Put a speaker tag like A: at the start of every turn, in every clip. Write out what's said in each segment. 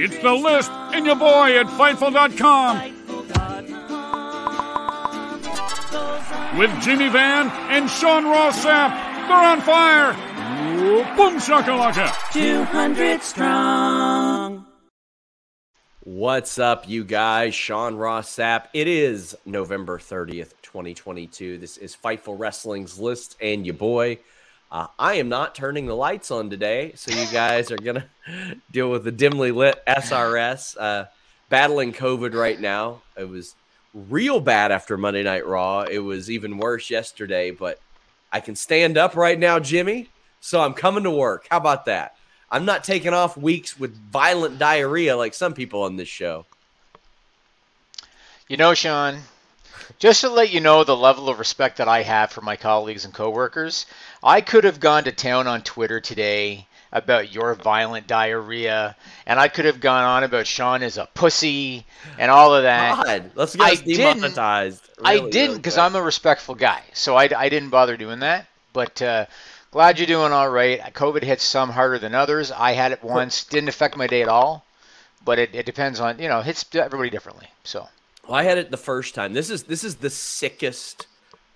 A: It's the list and your boy at Fightful.com. With Jimmy Van and Sean Ross Sapp. They're on fire. Boom shakalaka.
B: 200 strong.
C: What's up, you guys? Sean Ross Sapp. It is November 30th, 2022. This is Fightful Wrestling's list and your boy. Uh, I am not turning the lights on today, so you guys are gonna deal with the dimly lit SRS. Uh, battling COVID right now. It was real bad after Monday Night Raw. It was even worse yesterday, but I can stand up right now, Jimmy. So I'm coming to work. How about that? I'm not taking off weeks with violent diarrhea like some people on this show.
D: You know, Sean, just to let you know the level of respect that I have for my colleagues and coworkers, I could have gone to town on Twitter today about your violent diarrhea, and I could have gone on about Sean is a pussy and all of that.
C: God, let's get
D: I
C: demonetized.
D: Didn't, I didn't because
C: quick.
D: I'm a respectful guy, so I, I didn't bother doing that. But uh, glad you're doing all right. COVID hits some harder than others. I had it once, didn't affect my day at all, but it, it depends on you know hits everybody differently. So.
C: Well, I had it the first time. This is this is the sickest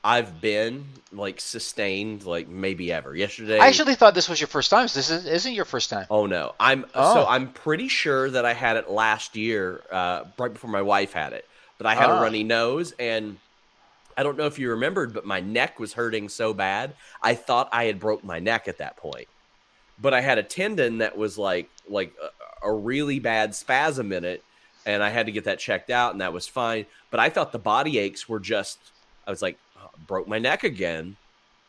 C: I've been like sustained like maybe ever. Yesterday,
D: I actually thought this was your first time. So this is, isn't your first time.
C: Oh no, I'm
D: Oh.
C: so I'm pretty sure that I had it last year, uh, right before my wife had it. But I had
D: Ah.
C: a runny nose, and I don't know if you remembered, but my neck was hurting so bad. I thought I had broke my neck at that point, but I had a tendon that was like like a, a really bad spasm in it, and I had to get that checked out, and that was fine. But I thought the body aches were just. I was like, "Oh, broke my neck again,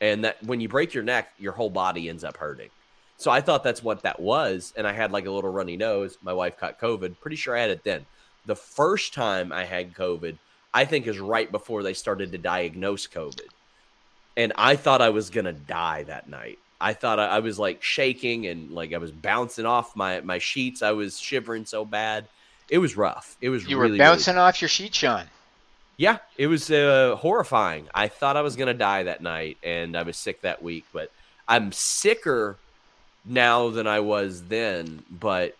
C: and that when you break your neck, your whole body ends up hurting. So I thought that's what that was, and I had like a little runny nose. My wife caught COVID. Pretty sure I had it then. The first time I had COVID, I think is right before they started to diagnose COVID, and I thought I was gonna die that night. I thought I, I was like shaking and like I was bouncing off my my sheets. I was shivering so bad. It was rough. It was
D: You
C: really,
D: were
C: really
D: bouncing off your sheet, Sean.
C: yeah, it was uh, horrifying. I thought I was going to die that night, and I was sick that week. But I'm sicker now than I was then. But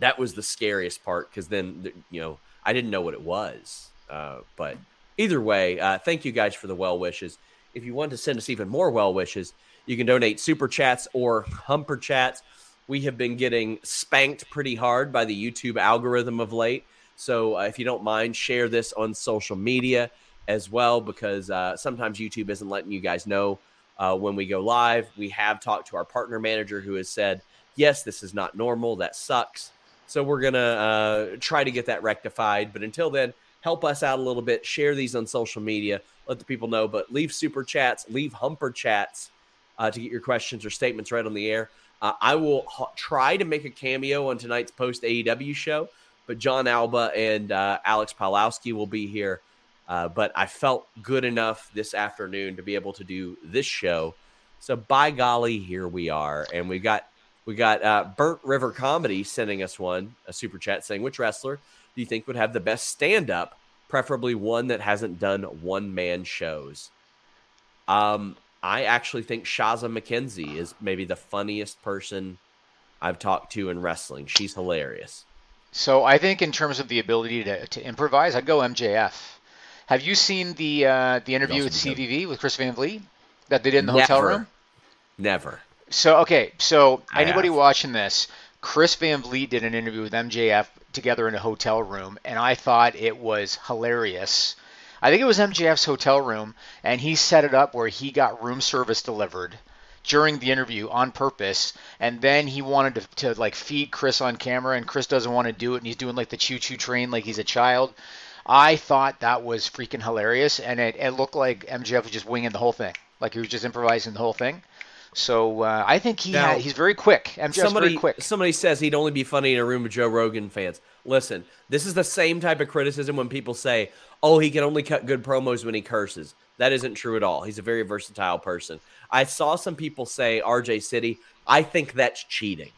C: that was the scariest part because then, you know, I didn't know what it was. Uh, but either way, uh, thank you guys for the well wishes. If you want to send us even more well wishes, you can donate super chats or humper chats. We have been getting spanked pretty hard by the YouTube algorithm of late. So uh, if you don't mind, share this on social media as well, because uh, sometimes YouTube isn't letting you guys know uh, when we go live. We have talked to our partner manager who has said, yes, this is not normal. That sucks. So we're going to uh, try to get that rectified. But until then, help us out a little bit. Share these on social media. Let the people know. But leave super chats, leave humper chats uh, to get your questions or statements right on the air. Uh, I will try to make a cameo on tonight's post AEW show, but John Alba and uh, Alex Palowski will be here. Uh, but I felt good enough this afternoon to be able to do this show. So by golly, here we are, and we've got We got uh, Burnt River Comedy sending us one, a super chat saying, which wrestler do you think would have the best stand up, preferably one that hasn't done one man shows? Um, I actually think Shazza McKenzie is maybe the funniest person I've talked to in wrestling. She's hilarious.
D: So I think in terms of the ability to, to improvise, I'd go MJF. Have you seen the uh, the interview with CVV with Chris Van Vliet that they did in the
C: Never.
D: hotel room?
C: Never.
D: So okay, so
C: I
D: anybody
C: have.
D: watching this, Chris Van Vliet did an interview with MJF together in a hotel room, and I thought it was hilarious. I think it was MJF's hotel room, and he set it up where he got room service delivered during the interview on purpose, and then he wanted to, to like feed Chris on camera, and Chris doesn't want to do it, and he's doing like the choo-choo train like he's a child. I thought that was freaking hilarious, and it, it looked like MJF was just winging the whole thing, like he was just improvising the whole thing. So uh, I think he
C: Now,
D: he's very quick. MJF's
C: somebody
D: very quick.
C: somebody says he'd only be funny in a room of Joe Rogan fans. Listen, this is the same type of criticism when people say, "Oh, he can only cut good promos when he curses." That isn't true at all. He's a very versatile person. I saw some people say RJ City. I think that's cheating.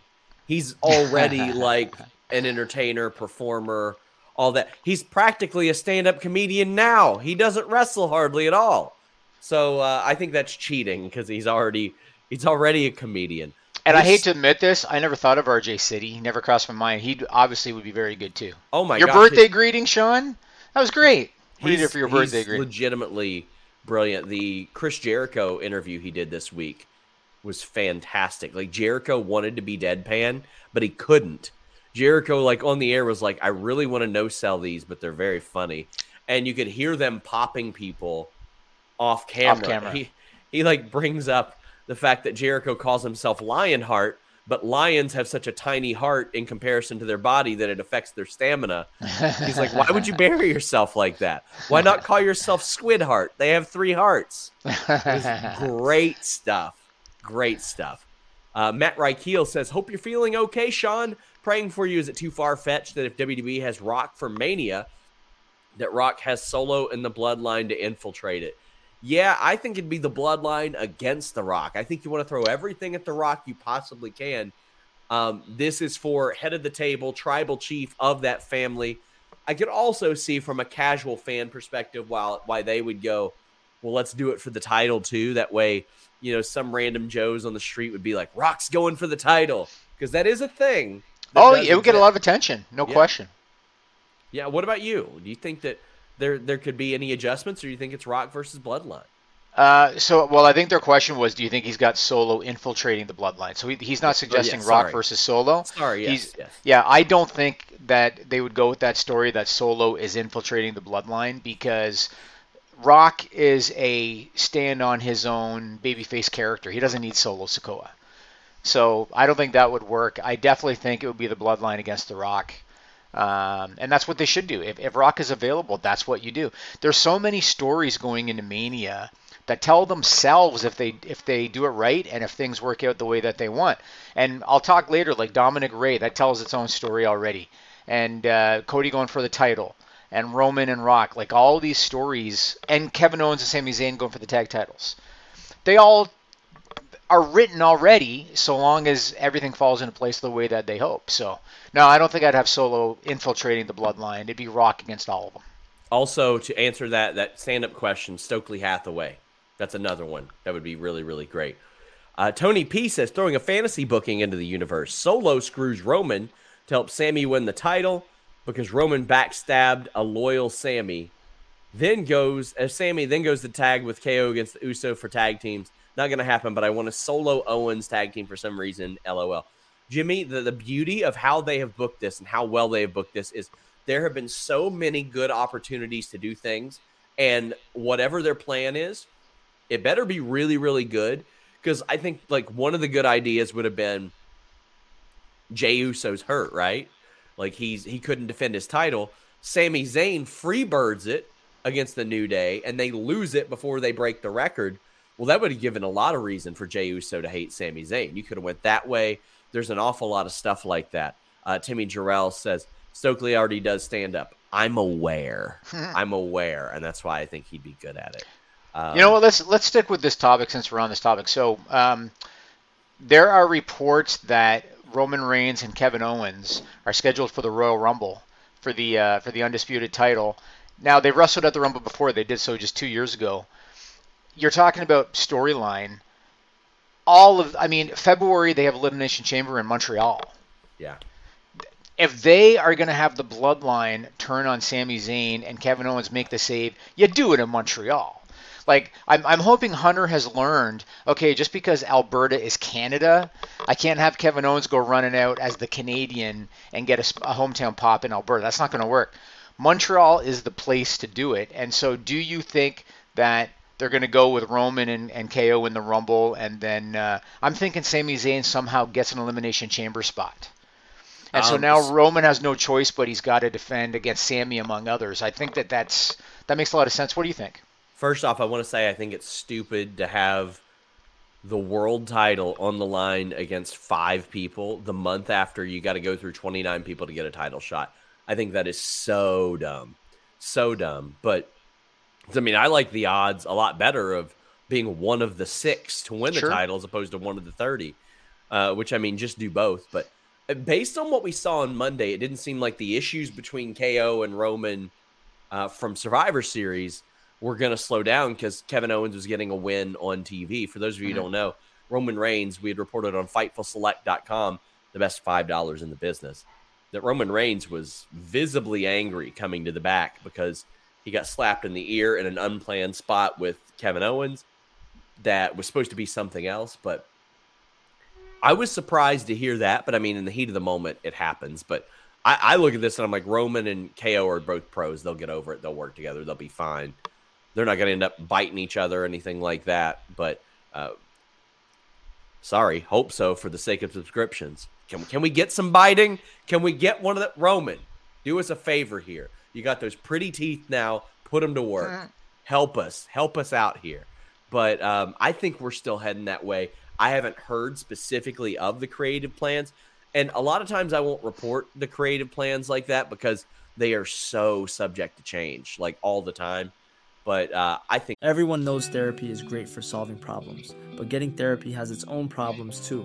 C: He's already like an entertainer, performer, all that. He's practically a stand-up comedian now. He doesn't wrestle hardly at all. So uh, I think that's cheating because he's already he's already a comedian.
D: And I hate to admit this, I never thought of RJ City. He never crossed my mind. He obviously would be very good too.
C: Oh my
D: your
C: gosh,
D: birthday
C: his-
D: greeting, Sean? That was great. What do you
C: He's-
D: did for your
C: he's
D: birthday greeting?
C: legitimately brilliant. The Chris Jericho interview he did this week was fantastic. Like Jericho wanted to be deadpan, but he couldn't. Jericho, like on the air, was like, "I really want to no sell these, but they're very funny," and you could hear them popping people off camera.
D: Off camera.
C: He he like brings up the fact that Jericho calls himself Lionheart, but lions have such a tiny heart in comparison to their body that it affects their stamina. He's like, why would you bury yourself like that? Why not call yourself Squid Heart? They have three hearts. Great stuff. Great stuff. Uh, Matt Reichel says, Hope you're feeling okay, Sean. Praying for you. Is it too far fetched that if WWE has Rock for Mania, that Rock has Solo in the bloodline to infiltrate it? Yeah, I think it'd be the bloodline against The Rock. I think you want to throw everything at The Rock you possibly can. Um, this is for head of the table, tribal chief of that family. I could also see from a casual fan perspective while why they would go, well, let's do it for the title too. That way, you know, some random Joes on the street would be like, Rock's going for the title because that is a thing.
D: oh, it would get a lot of attention, no
C: Yeah.
D: question.
C: Yeah. What about you? Do you think that there there could be any adjustments, or do you think it's Rock versus Bloodline?
D: Uh, so, well, I think their question was, do you think he's got Solo infiltrating the bloodline? So he, he's not suggesting
C: yeah,
D: Rock
C: sorry.
D: versus Solo.
C: Sorry, yes, yes.
D: Yeah, I don't think that they would go with that story that Solo is infiltrating the bloodline because Rock is a stand on his own babyface character. He doesn't need Solo Sikoa. So I don't think that would work. I definitely think it would be the bloodline against the Rock. Um, and that's what they should do. If, if Rock is available, that's what you do. There's so many stories going into Mania that tell themselves if they if they do it right and if things work out the way that they want. And I'll talk later, like Dominik Rey, that tells its own story already. And uh, Cody going for the title, and Roman and Rock, like all these stories, and Kevin Owens and Sami Zayn going for the tag titles. They all are written already, so long as everything falls into place the way that they hope. So, no, I don't think I'd have Solo infiltrating the bloodline. It'd be Rock against all of them.
C: Also, to answer that that stand up question, Stokely Hathaway. That's another one that would be really really great. Uh, Tony P says throwing a fantasy booking into the universe. Solo screws Roman to help Sami win the title because Roman backstabbed a loyal Sami. Then goes as Sami then goes to tag with KO against the Uso for tag teams. Not gonna happen, but I want a solo Owens tag team for some reason. LOL. Jimmy, the, the beauty of how they have booked this and how well they have booked this is there have been so many good opportunities to do things, and whatever their plan is, it better be really, really good. Because I think like one of the good ideas would have been Jay Uso's hurt, right? Like he's he couldn't defend his title. Sami Zayn freebirds it against the New Day, and they lose it before they break the record. Well, that would have given a lot of reason for Jay Uso to hate Sami Zayn. You could have went that way. There's an awful lot of stuff like that. Uh, Timmy Jarrell says Stokely already does stand up. I'm aware. I'm aware, and that's why I think he'd be good at it. Um,
D: You know what? Let's let's stick with this topic since we're on this topic. So, um, there are reports that Roman Reigns and Kevin Owens are scheduled for the Royal Rumble for the uh, for the undisputed title. Now they wrestled at the Rumble before; they did so just two years ago. You're talking about storyline. All of, I mean, February they have Elimination Chamber in Montreal.
C: Yeah.
D: If they are going to have the bloodline turn on Sami Zayn and Kevin Owens make the save, you do it in Montreal. Like I'm, I'm hoping Hunter has learned. Okay, just because Alberta is Canada, I can't have Kevin Owens go running out as the Canadian and get a, a hometown pop in Alberta. That's not going to work. Montreal is the place to do it. And so, do you think that they're going to go with Roman and, and KO in the Rumble, and then uh, I'm thinking Sami Zayn somehow gets an elimination chamber spot. And so
C: Um,
D: now Roman has no choice, but he's got to defend against Sami among others. I think that that's that makes a lot of sense. What do you think?
C: First off, I want to say I think it's stupid to have the world title on the line against five people the month after you got to go through 29 people to get a title shot. I think that is so dumb. So dumb. But I mean, I like the odds a lot better of being one of the six to win
D: Sure.
C: the title as opposed to one of the 30, uh, which I mean, just do both. But uh, based on what we saw on Monday, it didn't seem like the issues between KO and Roman uh, from Survivor Series were going to slow down because Kevin Owens was getting a win on TV. For those of you who don't know, Roman Reigns, we had reported on FightfulSelect.com, the best $5 in the business, that Roman Reigns was visibly angry coming to the back because he got slapped in the ear in an unplanned spot with Kevin Owens that was supposed to be something else. But I was surprised to hear that. But I mean, in the heat of the moment, it happens. But I, I look at this and I'm like, Roman and KO are both pros. They'll get over it. They'll work together. They'll be fine. They're not going to end up biting each other or anything like that. But uh, sorry, hope so for the sake of subscriptions. Can, can we get some biting? Can we get one of the Roman? Do us a favor here. You got those pretty teeth now. Put them to work. Help us. Help us out here. But um, I think we're still heading that way. I haven't heard specifically of the creative plans. And a lot of times I won't report the creative plans like that because they are so subject to change, like all the time. But uh, I think
E: Everyone knows therapy is great for solving problems, but getting therapy has its own problems too,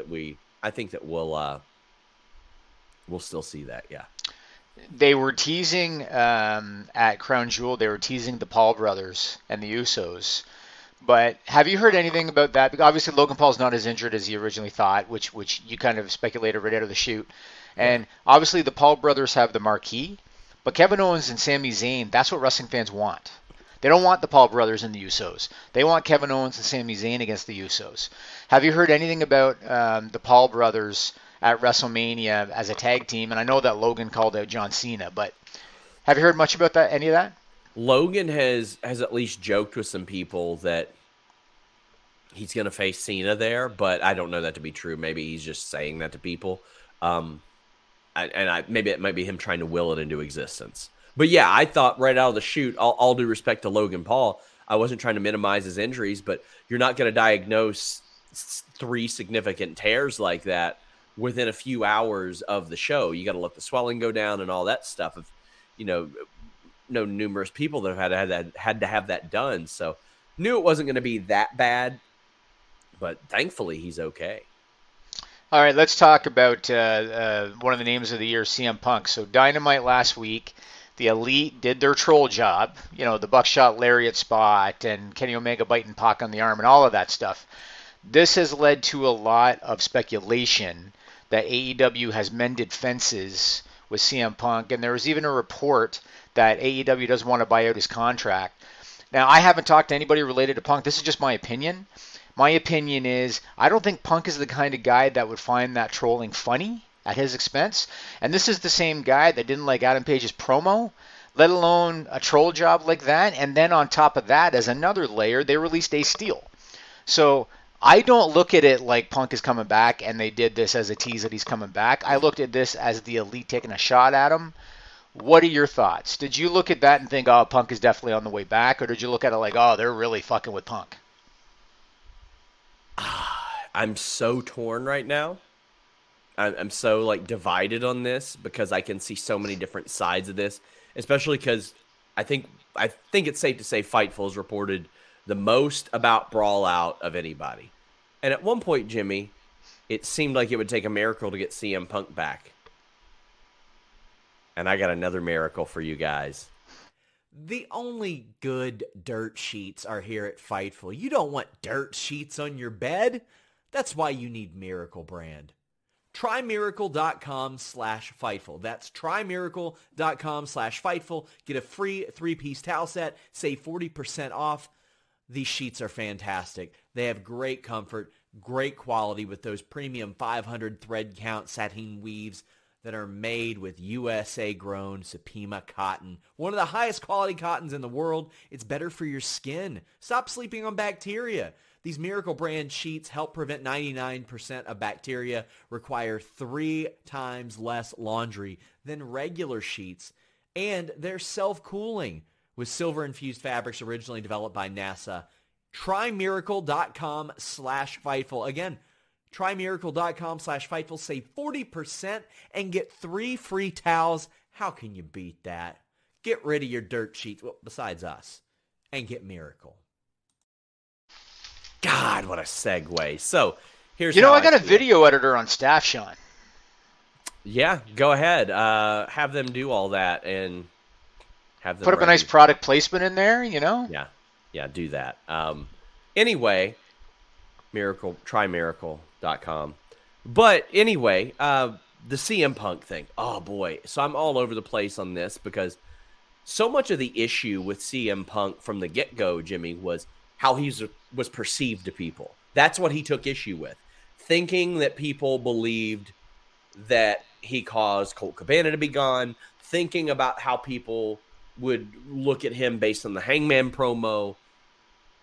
C: That we, I think that we'll, uh, we'll still see that. Yeah.
D: They were teasing um, at Crown Jewel. They were teasing the Paul brothers and the Usos. But have you heard anything about that? Because obviously Logan Paul's not as injured as he originally thought, which which you kind of speculated right out of the shoot. And obviously the Paul brothers have the marquee, but Kevin Owens and Sami Zayn, that's what wrestling fans want. They don't want the Paul brothers and the Usos. They want Kevin Owens and Sami Zayn against the Usos. Have you heard anything about um, the Paul brothers at WrestleMania as a tag team? And I know that Logan called out John Cena, but have you heard much about that? Any of that?
C: Logan has has at least joked with some people that he's going to face Cena there, but I don't know that to be true. Maybe he's just saying that to people. Um, and I maybe it might be him trying to will it into existence. But yeah, I thought right out of the shoot, all, all due respect to Logan Paul, I wasn't trying to minimize his injuries, but you're not going to diagnose three significant tears like that within a few hours of the show. You got to let the swelling go down and all that stuff. Of you know, know numerous people that have had have that had to have that done, so knew it wasn't going to be that bad. But thankfully, he's okay.
D: All right, let's talk about uh, uh, one of the names of the year, CM Punk. So Dynamite last week, the Elite did their troll job. You know, the buckshot lariat spot and Kenny Omega biting Pac on the arm and all of that stuff. This has led to a lot of speculation that AEW has mended fences with CM Punk, and there was even a report that AEW doesn't want to buy out his contract. Now, I haven't talked to anybody related to Punk. This is just my opinion. My opinion is I don't think Punk is the kind of guy that would find that trolling funny at his expense. And this is the same guy that didn't like Adam Page's promo, let alone a troll job like that. And then on top of that, as another layer, they released Ace Steel. So I don't look at it like Punk is coming back and they did this as a tease that he's coming back. I looked at this as the elite taking a shot at him. What are your thoughts? Did you look at that and think, oh, Punk is definitely on the way back? Or did you look at it like, oh, they're really fucking with Punk?
C: I'm so torn right now. I'm so like divided on this because I can see so many different sides of this, especially because I think I think it's safe to say Fightful has reported the most about Brawl Out of anybody. And at one point, Jimmy, it seemed like it would take a miracle to get CM Punk back. And I got another miracle for you guys.
F: The only good dirt sheets are here at Fightful. You don't want dirt sheets on your bed. That's why you need Miracle Brand. TryMiracle.com slash Fightful. That's TryMiracle.com slash Fightful. Get a free three-piece towel set. Save 40% off. These sheets are fantastic. They have great comfort, great quality with those premium 500 thread count sateen weaves that are made with USA grown Supima cotton. One of the highest quality cottons in the world. It's better for your skin. Stop sleeping on bacteria. These Miracle brand sheets help prevent 99% of bacteria, require three times less laundry than regular sheets, and they're self-cooling with silver-infused fabrics originally developed by NASA. TryMiracle.com slash Fightful. Again, TryMiracle.com slash Fightful. Save 40% and get three free towels. How can you beat that? Get rid of your dirt sheets, well, besides us, and get Miracle.
C: God, what a segue. So here's
D: You know, I got a
C: feel.
D: video editor on staff, Sean.
C: Yeah, go ahead. Uh, have them do all that and have them
D: Put up a nice product placement in there, you know?
C: Yeah, yeah, do that. Um, anyway, miracle, try miracle.com. But anyway, uh, the CM Punk thing. Oh boy, so I'm all over the place on this because so much of the issue with CM Punk from the get go, Jimmy, was how he was perceived to people. That's what he took issue with, thinking that people believed that he caused Colt Cabana to be gone, thinking about how people would look at him based on the Hangman promo,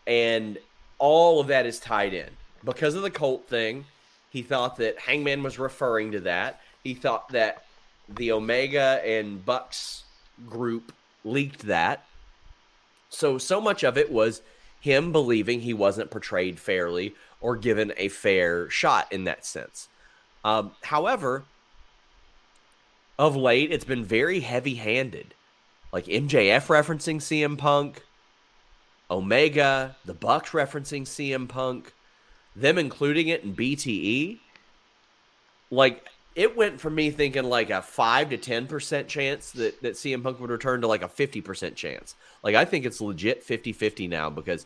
C: and all of that is tied in because of the Colt thing. He thought that Hangman was referring to that. He thought that the Omega and Bucks group leaked that. So so much of it was him believing he wasn't portrayed fairly or given a fair shot in that sense. Um, however, of late, it's been very heavy handed. Like MJF referencing CM Punk, Omega, the Bucks referencing CM Punk, them including it in BTE. Like, it went from me thinking like a 5 to 10% chance that, that CM Punk would return to like a 50% chance. Like, I think it's legit 50 50 now because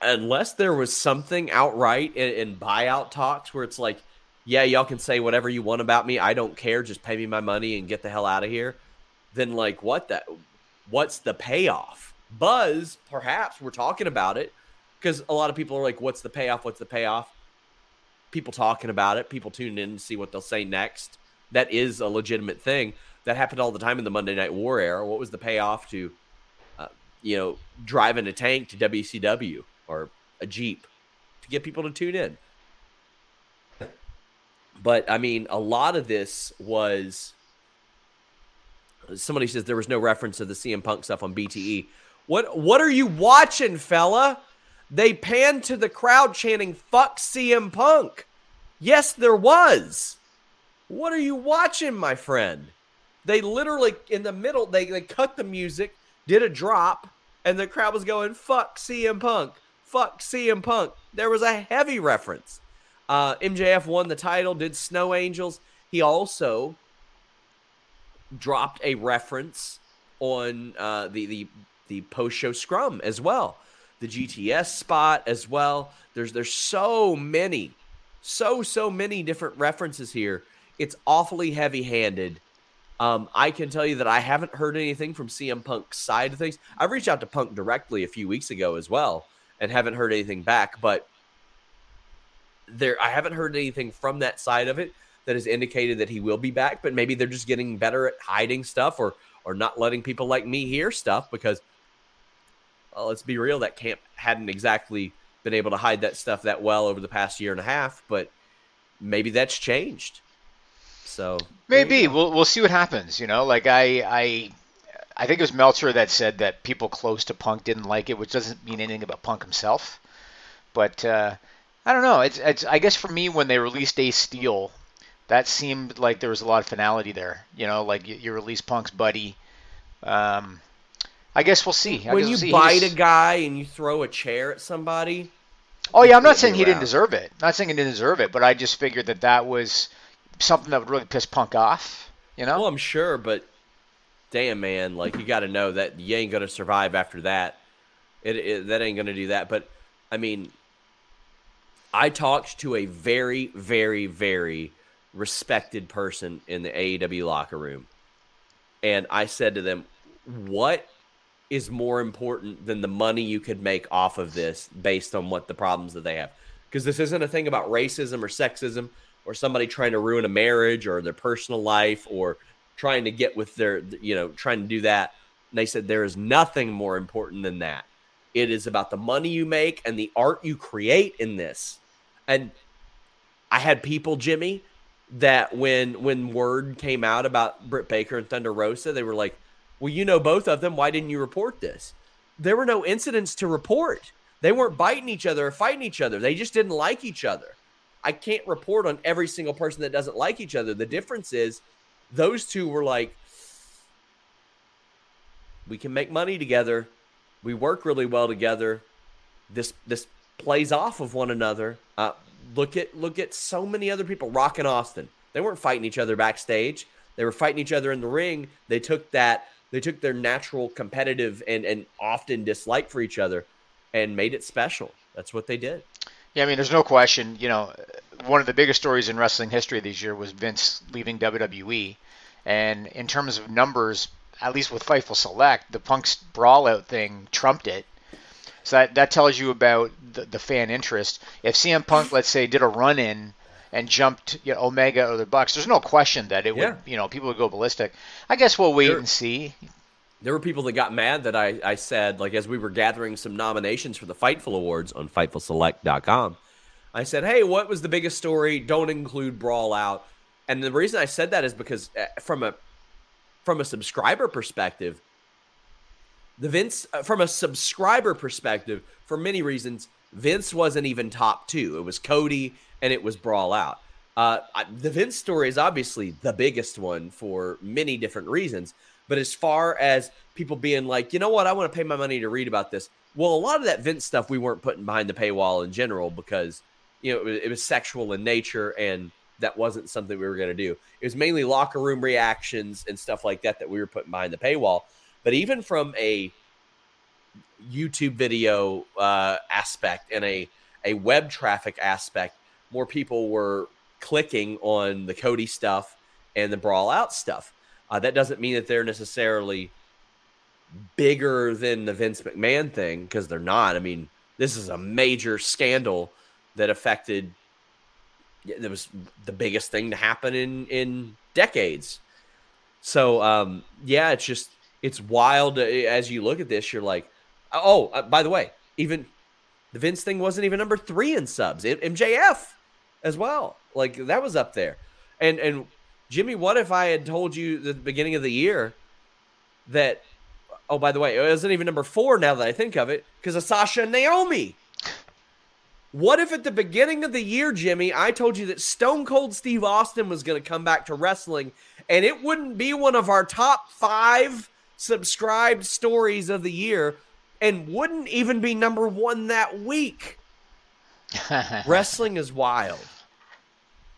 C: unless there was something outright in, in buyout talks where it's like, yeah, y'all can say whatever you want about me. I don't care. Just pay me my money and get the hell out of here. Then, like, what that? What's the payoff? Buzz, perhaps we're talking about it because a lot of people are like, "What's the payoff? What's the payoff?" People talking about it. People tuning in to see what they'll say next. That is a legitimate thing. That happened all the time in the Monday Night War era. What was the payoff to, uh, you know, driving a tank to WCW or a Jeep to get people to tune in? But I mean, a lot of this was. Somebody says there was no reference to the CM Punk stuff on BTE. What What are you watching, fella? They panned to the crowd chanting "Fuck CM Punk." Yes, there was. What are you watching, my friend? They literally in the middle they they cut the music, did a drop, and the crowd was going "Fuck CM Punk." Fuck CM Punk. There was a heavy reference. Uh, MJF won the title, did Snow Angels. He also dropped a reference on uh, the the the post show scrum as well, the GTS spot as well. There's there's so many, so so many different references here. It's awfully heavy handed, Um, I can tell you that I haven't heard anything from CM Punk's side of things. I reached out to Punk directly a few weeks ago as well, and haven't heard anything back. But there, I haven't heard anything from that side of it that has indicated that he will be back. But maybe they're just getting better at hiding stuff or or not letting people like me hear stuff because well, let's be real, that camp hadn't exactly been able to hide that stuff that well over the past year and a half. But maybe that's changed. So
D: maybe we'll we'll see what happens. You know, like I I I think it was Meltzer that said that people close to Punk didn't like it, which doesn't mean anything about Punk himself. But uh, I don't know. It's, it's I guess for me when they released Ace Steel, that seemed like there was a lot of finality there. You know, like you, you release Punk's buddy. Um, I guess we'll see.
C: I when you
D: we'll
C: bite He's... a guy and you throw a chair at somebody.
D: Oh yeah, I'm not saying he didn't deserve it. Not saying he didn't deserve it, but I just figured that that was something that would really piss Punk off. You know?
C: Well, I'm sure, but damn, man, like you got to know that you ain't gonna survive after that. It, it that ain't gonna do that. But I mean, I talked to a very, very, very respected person in the AEW locker room, and I said to them, "What is more important than the money you could make off of this based on what the problems that they have?" Because this isn't a thing about racism or sexism or somebody trying to ruin a marriage or their personal life or trying to get with their, you know, trying to do that. And they said there is nothing more important than that. It is about the money you make and the art you create in this. And I had people, Jimmy, that when when word came out about Britt Baker and Thunder Rosa, they were like, "Well, you know both of them. Why didn't you report this?" There were no incidents to report. They weren't biting each other or fighting each other. They just didn't like each other. I can't report on every single person that doesn't like each other. The difference is those two were like, we can make money together. We work really well together. This this plays off of one another. Uh, look at look at so many other people. Rock and Austin. They weren't fighting each other backstage. They were fighting each other in the ring. They took that. They took their natural competitive and and often dislike for each other, and made it special. That's what they did.
D: Yeah, I mean, there's no question. You know, one of the biggest stories in wrestling history this year was Vince leaving WWE, and in terms of numbers, at least with Fightful Select, the Punk's brawlout thing trumped it. So that, that tells you about the, the fan interest. If CM Punk, let's say, did a run in and jumped you know, Omega or the Bucks, there's no question that it yeah. would, you know, people would go ballistic. I guess we'll wait and see
C: there were people that got mad that I, I said, like, as we were gathering some nominations for the Fightful Awards on FightfulSelect.com, I said, hey, what was the biggest story? Don't include Brawl Out. And the reason I said that is because uh, from a from a subscriber perspective, the Vince uh, from a subscriber perspective, for many reasons, Vince wasn't even top two. It was Cody and it was Brawl Out. Uh, the Vince story is obviously the biggest one for many different reasons. But as far as people being like, you know what, I want to pay my money to read about this. Well, a lot of that Vince stuff we weren't putting behind the paywall in general because you know it was, it was sexual in nature and that wasn't something we were going to do. It was mainly locker room reactions and stuff like that that we were putting behind the paywall. But even from a YouTube video uh, aspect and a a web traffic aspect, more people were clicking on the Cody stuff and the brawl out stuff. Uh, that doesn't mean that they're necessarily bigger than the Vince McMahon thing because they're not. I mean, this is a major scandal that affected. that was the biggest thing to happen in in decades. So um, yeah, it's just it's wild as you look at this. You're like, oh, uh, by the way, even the Vince thing wasn't even number three in subs. MJF as well, like that was up there, and and Jimmy, what if I had told you the beginning of the year that, oh, by the way, it wasn't even number four now that I think of it, because of Sasha and Naomi. What if at the beginning of the year, Jimmy, I told you that Stone Cold Steve Austin was going to come back to wrestling and it wouldn't be one of our top five subscribed stories of the year and wouldn't even be number one that week? wrestling is wild.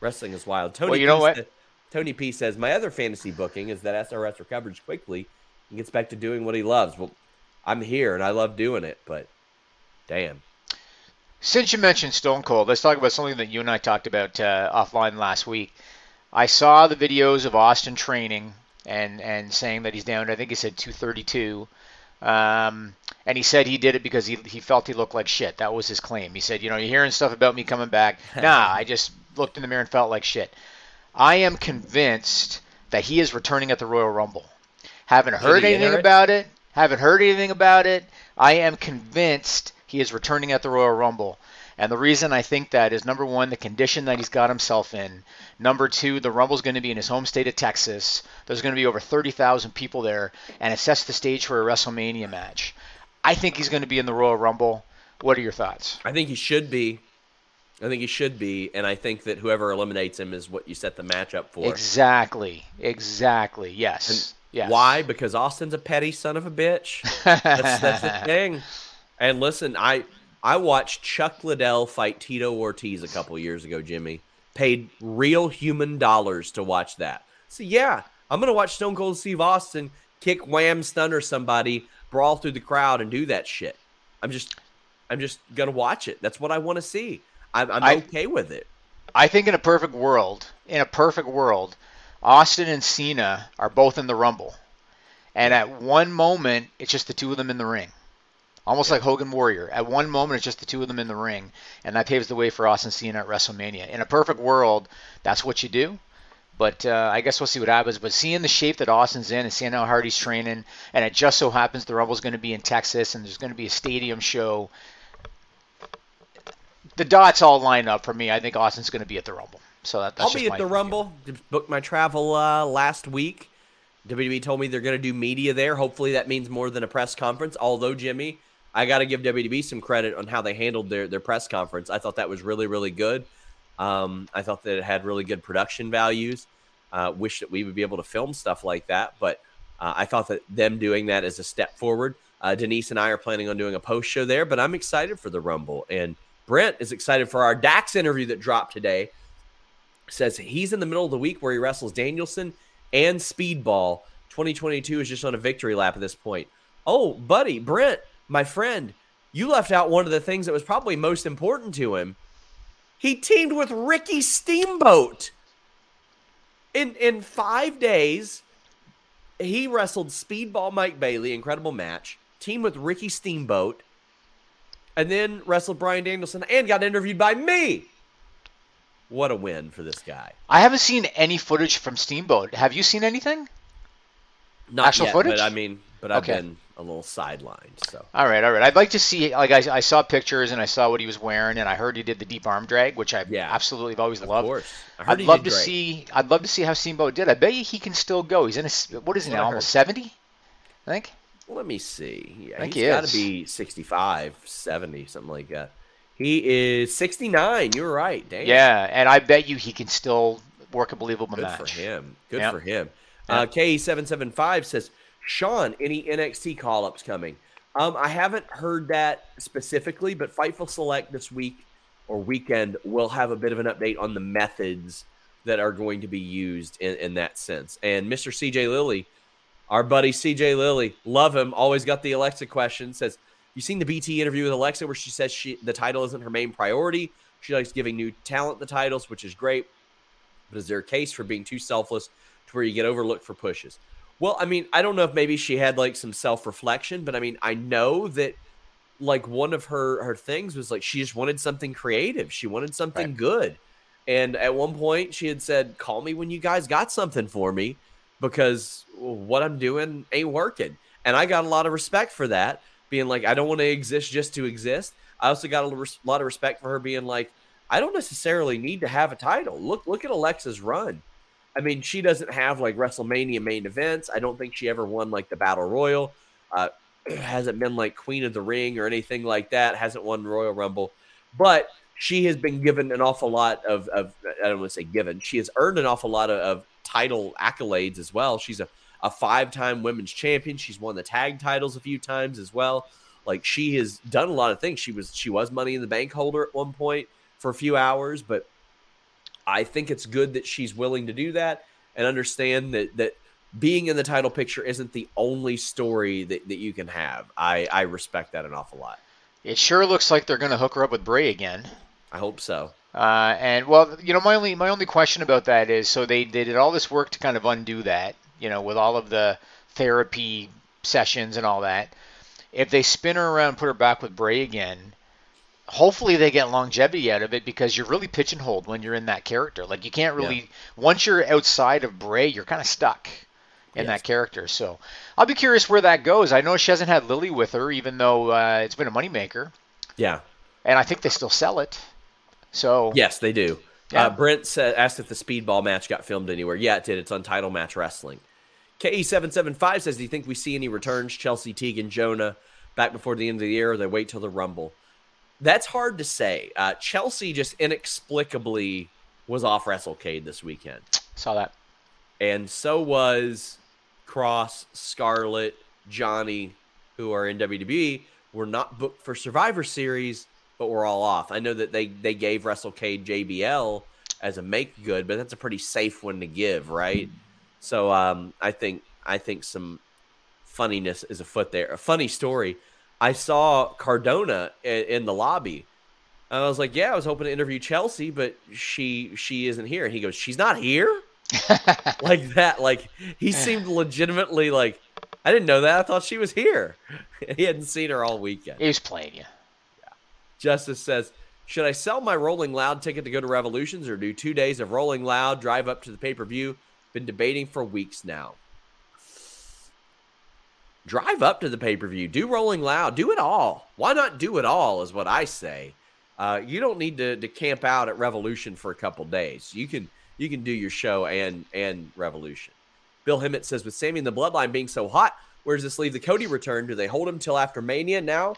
C: Wrestling is wild.
D: Tony well, you know what?
C: Tony P says, My other fantasy booking is that SRS recovers quickly and gets back to doing what he loves. Well, I'm here and I love doing it, but damn.
D: Since you mentioned Stone Cold, let's talk about something that you and I talked about uh, offline last week. I saw the videos of Austin training, and and saying that he's down. I think he said 232. Um, and he said he did it because he, he felt he looked like shit. That was his claim. He said, you know, you're hearing stuff about me coming back. nah, I just looked in the mirror and felt like shit. I am convinced that he is returning at the Royal Rumble. Haven't heard anything about it. Haven't heard anything about it. I am convinced he is returning at the Royal Rumble. And the reason I think that is number one, the condition that he's got himself in. Number two, the Rumble's going to be in his home state of Texas. There's going to be over 30,000 people there, and it sets the stage for a WrestleMania match. I think he's going to be in the Royal Rumble. What are your thoughts?
C: I think he should be. I think he should be, and I think that whoever eliminates him is what you set the match up for.
D: Exactly. Exactly. Yes. And yes.
C: Why? Because Austin's a petty son of a bitch. that's, that's the thing. And listen, I I watched Chuck Liddell fight Tito Ortiz a couple years ago, Jimmy. Paid real human dollars to watch that. So yeah, I'm gonna watch Stone Cold Steve Austin kick wham stunner somebody, brawl through the crowd, and do that shit. I'm just I'm just gonna watch it. That's what I want to see. I'm, I'm I, okay with it.
D: I think in a perfect world, in a perfect world, Austin and Cena are both in the Rumble, and at one moment it's just the two of them in the ring almost yeah. like Hogan Warrior. At one moment, it's just the two of them in the ring, and that paves the way for Austin Cena at WrestleMania. In a perfect world, that's what you do. But uh, I guess we'll see what happens. But seeing the shape that Austin's in and seeing how hard he's training, and it just so happens the Rumble's going to be in Texas and there's going to be a stadium show, the dots all line up for me. I think Austin's going to be at the Rumble. So that,
C: I'll be at the. Rumble. Booked my travel uh, last week. WWE told me they're going to do media there. Hopefully that means more than a press conference. Although Jimmy, I got to give WDB some credit on how they handled their their press conference. I thought that was really really good. Um, I thought that it had really good production values. Uh, wish that we would be able to film stuff like that, but uh, I thought that them doing that is a step forward. Uh, Denise and I are planning on doing a post show there, but I'm excited for the Rumble. And Brent is excited for our Dax interview that dropped today. Says he's in the middle of the week where he wrestles Danielson and Speedball. 2022 is just on a victory lap at this point. Oh, buddy, Brent, my friend, you left out one of the things that was probably most important to him. He teamed with Ricky Steamboat. In in 5 days, he wrestled Speedball Mike Bailey, incredible match, teamed with Ricky Steamboat, and then wrestled Bryan Danielson and got interviewed by me. What a win for this guy.
D: I haven't seen any footage from Steamboat. Have you seen anything?
C: Not Actual yet, footage? but I mean, but I've okay. been a little sidelined. So
D: all right, all right. I'd like to see like I, I saw pictures and I saw what he was wearing and I heard he did the deep arm drag, which I yeah. absolutely have always
C: of
D: loved.
C: Course.
D: I would love to great. see. I'd love to see how Steamboat did. I bet you he can still go. He's in a what is he now? Almost seventy, I think.
C: Let me see. Yeah, I think he's he got to be 65, 70, something like that. He is 69. You're right. Damn.
D: Yeah, and I bet you he can still work a believable
C: Good
D: match.
C: for him. Good yep. for him. Uh, K775 says, Sean, any NXT call ups coming? Um, I haven't heard that specifically, but Fightful Select this week or weekend will have a bit of an update on the methods that are going to be used in, in that sense. And Mr. CJ Lilly, our buddy CJ Lilly, love him, always got the Alexa question, says, You seen the BT interview with Alexa where she says she the title isn't her main priority? She likes giving new talent the titles, which is great. But is there a case for being too selfless to where you get overlooked for pushes? Well, I mean, I don't know if maybe she had like some self reflection, but I mean, I know that like one of her her things was like she just wanted something creative. She wanted something right. good. And at one point she had said, "Call me when you guys got something for me because what I'm doing ain't working." And I got a lot of respect for that, being like, "I don't want to exist just to exist." I also got a lot of respect for her being like, "I don't necessarily need to have a title. Look look at Alexa's run. I mean, she doesn't have like WrestleMania main events. I don't think she ever won like the Battle Royal. Uh, hasn't been like Queen of the Ring or anything like that. Hasn't won Royal Rumble, but she has been given an awful lot of, of I don't want to say given. She has earned an awful lot of, of title accolades as well. She's a, a five time women's champion. She's won the tag titles a few times as well. Like she has done a lot of things. She was she was Money in the Bank holder at one point for a few hours, but I think it's good that she's willing to do that and understand that that being in the title picture isn't the only story that, that you can have. I, I respect that an awful lot.
D: It sure looks like they're going to hook her up with Bray again.
C: I hope so.
D: Uh, and well, you know, my only my only question about that is, so they, they did all this work to kind of undo that, you know, with all of the therapy sessions and all that. If they spin her around and put her back with Bray again, hopefully they get longevity out of it because you're really pitch and pigeonholed when you're in that character. Like you can't really yeah. once you're outside of Bray, you're kind of stuck in yes. that character. So I'll be curious where that goes. I know she hasn't had Lily with her, even though uh, it's been a moneymaker.
C: Yeah,
D: and I think they still sell it. So
C: yes, they do. Yeah. Uh, Brent said, asked if the speedball match got filmed anywhere. Yeah, it did. It's on Title Match Wrestling. KE775 says, Do you think we see any returns? Chelsea, Tegan, and Jonah back before the end of the year, or they wait till the Rumble? That's hard to say. Uh, Chelsea just inexplicably was off WrestleCade this weekend.
D: Saw that.
C: And so was Kross, Scarlett, Johnny, who are in WWE, were not booked for Survivor Series, but we're all off. I know that they, they gave WrestleCade JBL as a make good, but that's a pretty safe one to give, right? So um, I think I think some funniness is afoot there. A funny story. I saw Cardona in, in the lobby. And I was like, "Yeah, I was hoping to interview Chelsea, but she she isn't here." And he goes, "She's not here." like that. Like he seemed legitimately like, "I didn't know that. I thought she was here." he hadn't seen her all weekend.
D: He was playing you.
C: Yeah. Justice says, "Should I sell my Rolling Loud ticket to go to Revolutions, or do two days of Rolling Loud, drive up to the pay per view?" Been debating for weeks now. Drive up to the pay per view. Do Rolling Loud. Do it all. Why not do it all? Is what I say. Uh, you don't need to, to camp out at Revolution for a couple days. You can you can do your show and and Revolution. Bill Hemmett says with Sami and the Bloodline being so hot, where does this leave the Cody return? Do they hold him till after Mania now?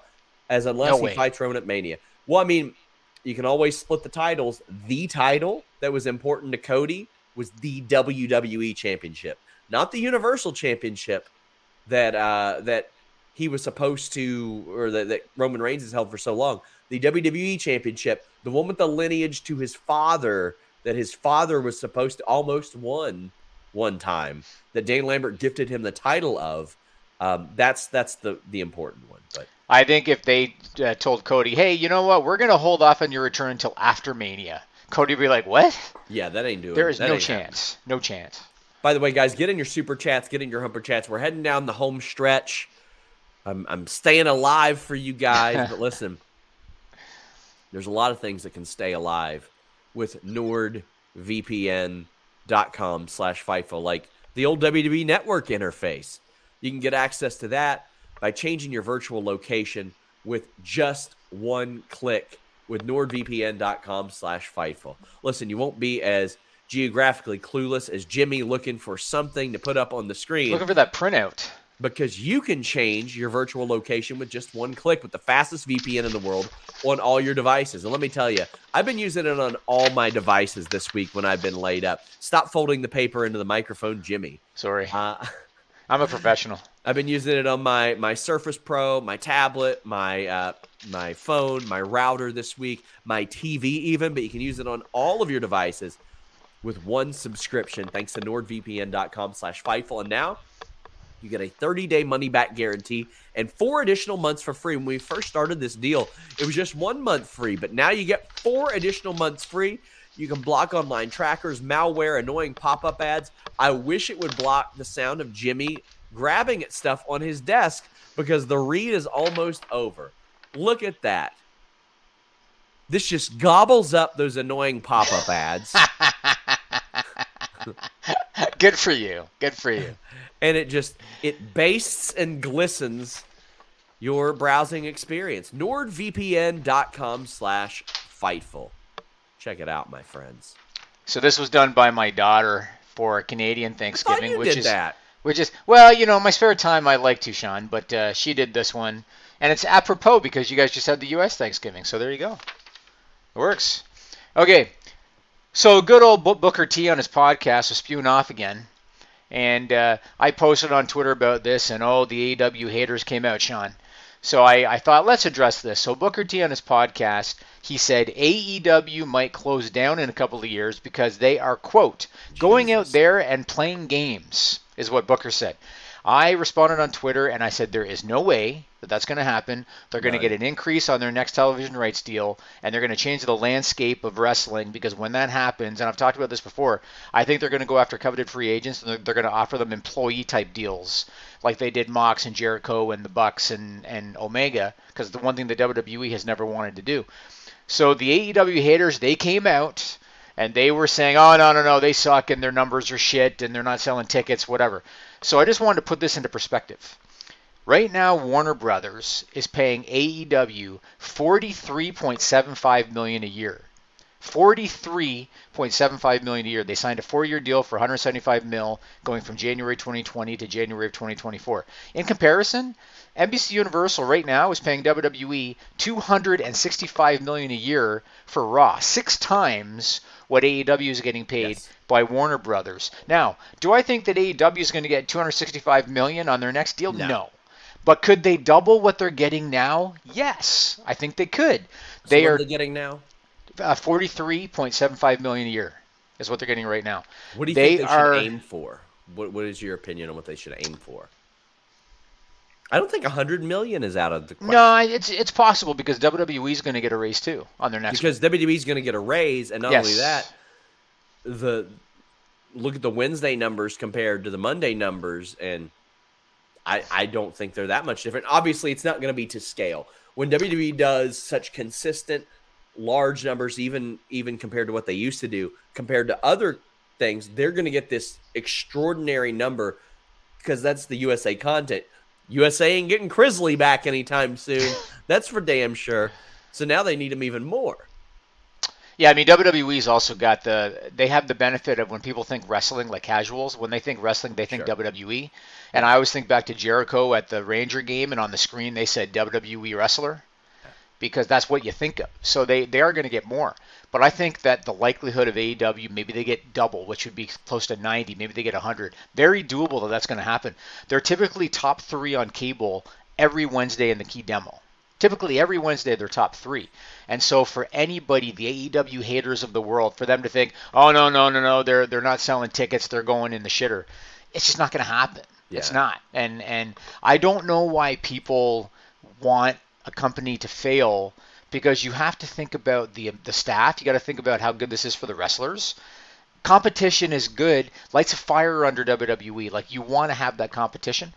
C: As unless no he fights Roman at Mania. Well, I mean, you can always split the titles. The title that was important to Cody was the WWE Championship, not the Universal Championship that uh, that he was supposed to, or that, that Roman Reigns has held for so long. The WWE Championship, the one with the lineage to his father, that his father was supposed to almost won one time, that Dan Lambert gifted him the title of. Um, that's that's the the important one. But
D: I think if they uh, told Cody, "Hey, you know what? We're going to hold off on your return until after Mania," Cody would be like, "What?"
C: Yeah, that ain't doing.
D: There is no chance. Happening. No chance.
C: By the way, guys, get in your super chats, get in your humper chats. We're heading down the home stretch. I'm I'm staying alive for you guys, but listen, there's a lot of things that can stay alive with NordVPN.com slash Fightful, like the old WWE network interface. You can get access to that by changing your virtual location with just one click with nordvpn.com slash Fightful. Listen, you won't be as geographically clueless as Jimmy looking for something to put up on the screen.
D: Looking for that printout.
C: Because you can change your virtual location with just one click with the fastest VPN in the world on all your devices. And let me tell you, I've been using it on all my devices this week when I've been laid up. Stop folding the paper into the microphone, Jimmy.
D: Sorry. Uh, I'm a professional.
C: I've been using it on my my Surface Pro, my tablet, my uh, my phone, my router this week, my TV even. But you can use it on all of your devices with one subscription. Thanks to NordVPN.com/slash Fightful, and now you get a 30-day money-back guarantee and four additional months for free. When we first started this deal, it was just one month free, but now you get four additional months free. You can block online trackers, malware, annoying pop up ads. I wish it would block the sound of Jimmy grabbing at stuff on his desk because the read is almost over. Look at that. This just gobbles up those annoying pop up ads.
D: Good for you. Good for you.
C: And it just it bastes and glistens your browsing experience. NordVPN.com slash Fightful. Check it out, my friends.
D: So this was done by my daughter for Canadian Thanksgiving, which is
C: that.
D: which is well, you know, my spare time I like to, Sean, but uh, she did this one, and it's apropos because you guys just had the U.S. Thanksgiving, so there you go. It works. Okay, so good old Booker T on his podcast was spewing off again, and uh, I posted on Twitter about this, and oh, the AEW haters came out, Sean. So I, I thought let's address this. So Booker T on his podcast, he said AEW might close down in a couple of years because they are quote going out there and playing games is what Booker said. I responded on Twitter and I said there is no way that that's going to happen. They're going to get an increase on their next television rights deal, and they're going to change the landscape of wrestling because when that happens, and I've talked about this before, I think they're going to go after coveted free agents and they're, they're going to offer them employee type deals like they did Mox and Jericho and the Bucks and and Omega because the one thing the WWE has never wanted to do. So the AEW haters they came out and they were saying, "Oh no, no, no, they suck and their numbers are shit and they're not selling tickets, whatever." So I just wanted to put this into perspective. Right now, Warner Brothers is paying AEW 43.75 million a year. 43.75 million a year. They signed a four-year deal for 175 mil, going from January 2020 to January of 2024. In comparison, NBC Universal right now is paying WWE 265 million a year for Raw, six times what AEW is getting paid yes. by Warner Brothers. Now, do I think that AEW is going to get 265 million on their next deal?
C: No.
D: no. But could they double what they're getting now? Yes, I think they could.
C: So they are, are they getting now
D: uh, 43.75 million a year is what they're getting right now.
C: What do you they think they are, should aim for? What What is your opinion on what they should aim for? I don't think 100 million is out of the question.
D: No, it's it's possible because WWE is going to get a raise too on their next.
C: Because. WWE is going to get a raise, and not yes. only that, the look at the Wednesday numbers compared to the Monday numbers, and I I don't think they're that much different. Obviously, it's not going to be to scale when WWE does such consistent large numbers, even even compared to what they used to do, compared to other things, they're going to get this extraordinary number because that's the USA content. USA ain't getting Chrisley back anytime soon. that's for damn sure. So now they need him even more.
D: Yeah, I mean WWE's also got the they have the benefit of when people think wrestling like casuals, when they think wrestling, they think sure. WWE. And I always think back to Jericho at the Ranger game and on the screen they said WWE wrestler because that's what you think of. So they, they are going to get more. But I think that the likelihood of AEW, maybe they get double, which would be close to 90, maybe they get 100. Very doable that that's going to happen. They're typically top three on cable every Wednesday in the key demo. Typically, every Wednesday, they're top three. And so, for anybody, the AEW haters of the world, for them to think, oh, no, no, no, no, they're, they're not selling tickets, they're going in the shitter, it's just not going to happen. Yeah. It's not. And, and I don't know why people want a company to fail because you have to think about the the staff. You got to think about how good this is for the wrestlers. Competition is good. Lights a fire under WWE. Like you want to have that competition.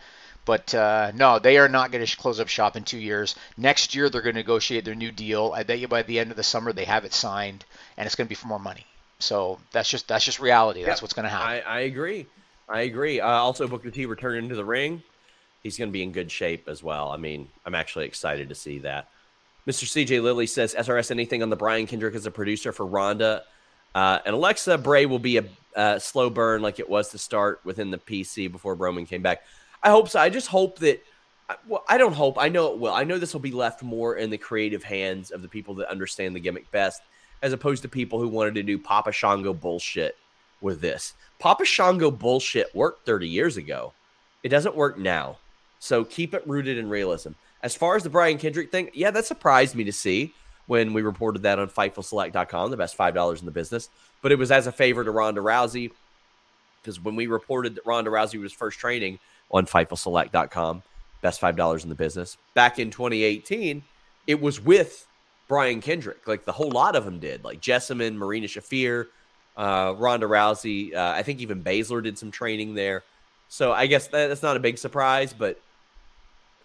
D: But uh, no, they are not going to close up shop in two years. Next year, they're going to negotiate their new deal. I bet you by the end of the summer, they have it signed, and it's going to be for more money. So that's just that's just reality. That's what's going to happen.
C: I, I agree. I agree. Uh, also, Booker T returning to the ring he's going to be in good shape as well. I mean, I'm actually excited to see that. Mr. CJ Lilly says, SRS, anything on the Brian Kendrick as a producer for Ronda? Uh, and Alexa Bray will be a, a, slow burn like it was to start within the PC before Roman came back. I hope so. I just hope that. Well, I don't hope. I know it will. I know this will be left more in the creative hands of the people that understand the gimmick best, as opposed to people who wanted to do Papa Shango bullshit with this. Papa Shango bullshit worked 30 years ago. It doesn't work now. So keep it rooted in realism. As far as the Brian Kendrick thing, yeah, that surprised me to see when we reported that on FightfulSelect.com, the best $5 in the business. But it was as a favor to Ronda Rousey because when we reported that Ronda Rousey was first training on FightfulSelect.com, best $5 in the business, back in 2018, it was with Brian Kendrick. Like the whole lot of them did, like Jessamyn, Marina Shafir, uh, Ronda Rousey. Uh, I think even Baszler did some training there. So I guess that, that's not a big surprise, but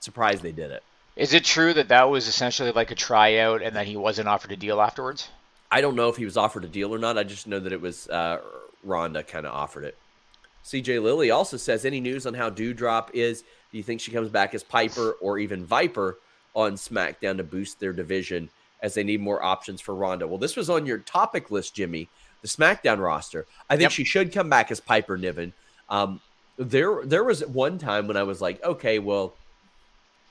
C: surprised they did it.
D: Is it true that that was essentially like a tryout and that he wasn't offered a deal afterwards?
C: I don't know if he was offered a deal or not. I just know that it was uh, Ronda kind of offered it. CJ Lilly also says, any news on how Doudrop is? Do you think she comes back as Piper or even Viper on SmackDown to boost their division as they need more options for Ronda? Well, this was on your topic list, Jimmy, the SmackDown roster. I think yep. she should come back as Piper Niven. Um, there, there was one time when I was like, okay, well,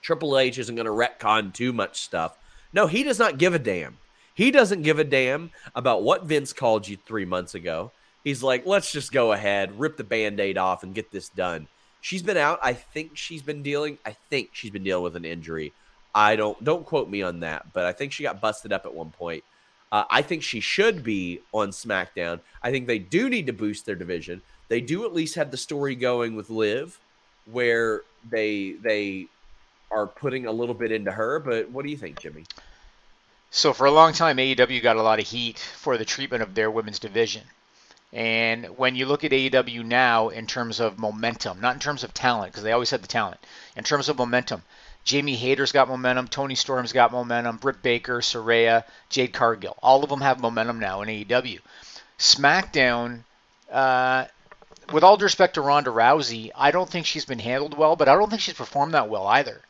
C: Triple H isn't going to retcon too much stuff. No, he does not give a damn. He doesn't give a damn about what Vince called you three months ago. He's like, let's just go ahead, rip the band aid off, and get this done. She's been out. I think she's been dealing. I think she's been dealing with an injury. I don't don't quote me on that, but I think she got busted up at one point. Uh, I think she should be on SmackDown. I think they do need to boost their division. They do at least have the story going with Liv where they they are putting a little bit into her. But what do you think, Jimmy?
D: So for a long time, AEW got a lot of heat for the treatment of their women's division. And when you look at AEW now in terms of momentum, not in terms of talent, because they always had the talent, in terms of momentum, Jamie Hayter's got momentum, Toni Storm's got momentum, Britt Baker, Saraya, Jade Cargill, all of them have momentum now in AEW. SmackDown, uh, with all due respect to Ronda Rousey, I don't think she's been handled well, but I don't think she's performed that well either.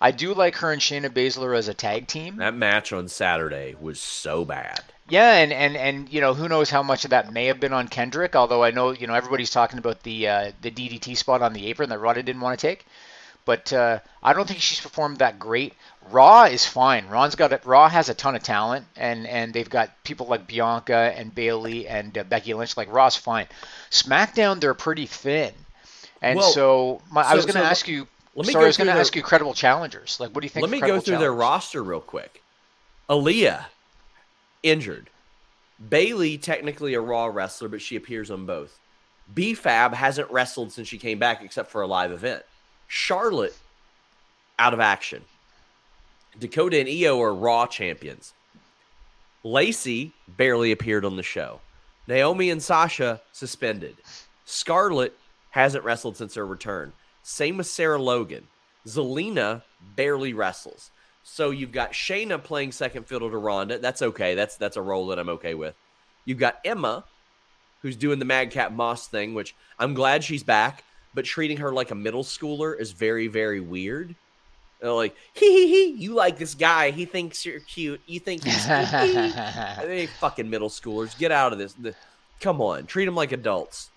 D: I do like her and Shayna Baszler as a tag team.
C: That match on Saturday was so bad.
D: Yeah, and, and, and you know who knows how much of that may have been on Kendrick. Although I know you know everybody's talking about the uh, the DDT spot on the apron that Ronda didn't want to take, but uh, I don't think she's performed that great. Raw is fine. Ron's got it. Raw has a ton of talent, and and they've got people like Bianca and Bayley and uh, Becky Lynch. Like Raw's fine. SmackDown they're pretty thin, and
C: Well,
D: so, my, I was going to
C: so
D: ask you.
C: Let me
D: sorry,
C: go
D: I was going to
C: through
D: ask
C: their-
D: you credible challengers. Like, what do you think?
C: Let me go through their roster real quick. Aliyah, injured. Bayley, technically a Raw wrestler, but she appears on both. B-Fab hasn't wrestled since she came back except for a live event. Charlotte, out of action. Dakota and Io are Raw champions. Lacey barely appeared on the show. Naomi and Sasha suspended. Scarlett hasn't wrestled since her return. Same with Sarah Logan. Zelina barely wrestles. So you've got Shayna playing second fiddle to Ronda. That's okay. That's that's a role that I'm okay with. You've got Emma, who's doing the Madcap Moss thing, which I'm glad she's back, but treating her like a middle schooler is very, very weird. They're like, hee hee hee, you like this guy. He thinks you're cute. You think he's cute. Hee, hee." they fucking middle schoolers. Get out of this. Come on, treat them like adults.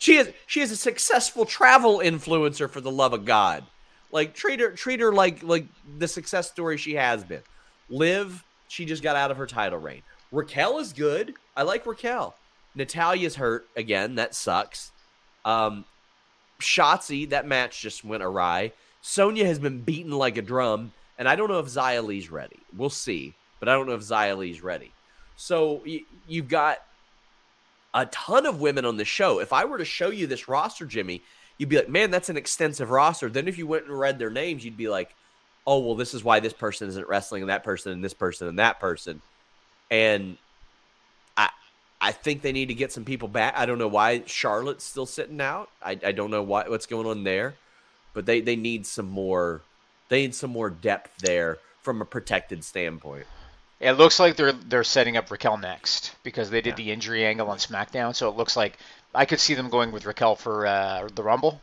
C: She is she is a successful travel influencer for the love of God. Like treat her treat her like like the success story she has been. Liv, she just got out of her title reign. Raquel is good. I like Raquel. Natalya's hurt again. That sucks. Um, Shotzi, that match just went awry. Sonya has been beaten like a drum, and I don't know if Xia Li's ready. We'll see, but I don't know if Xia Li's ready. So y- you've got a ton of women on the show. If I were to show you this roster, Jimmy, you'd be like, man, that's an extensive roster. Then if you went and read their names, you'd be like, oh, well, this is why this person isn't wrestling, and that person, and this person, and that person. And I, I think they need to get some people back. I don't know why Charlotte's still sitting out. I, I don't know what's going on there, but they they need some more. They need some more depth there from a protected standpoint.
D: It looks like they're they're setting up Raquel next because they did the injury angle on SmackDown. So it looks like I could see them going with Raquel for uh, the Rumble,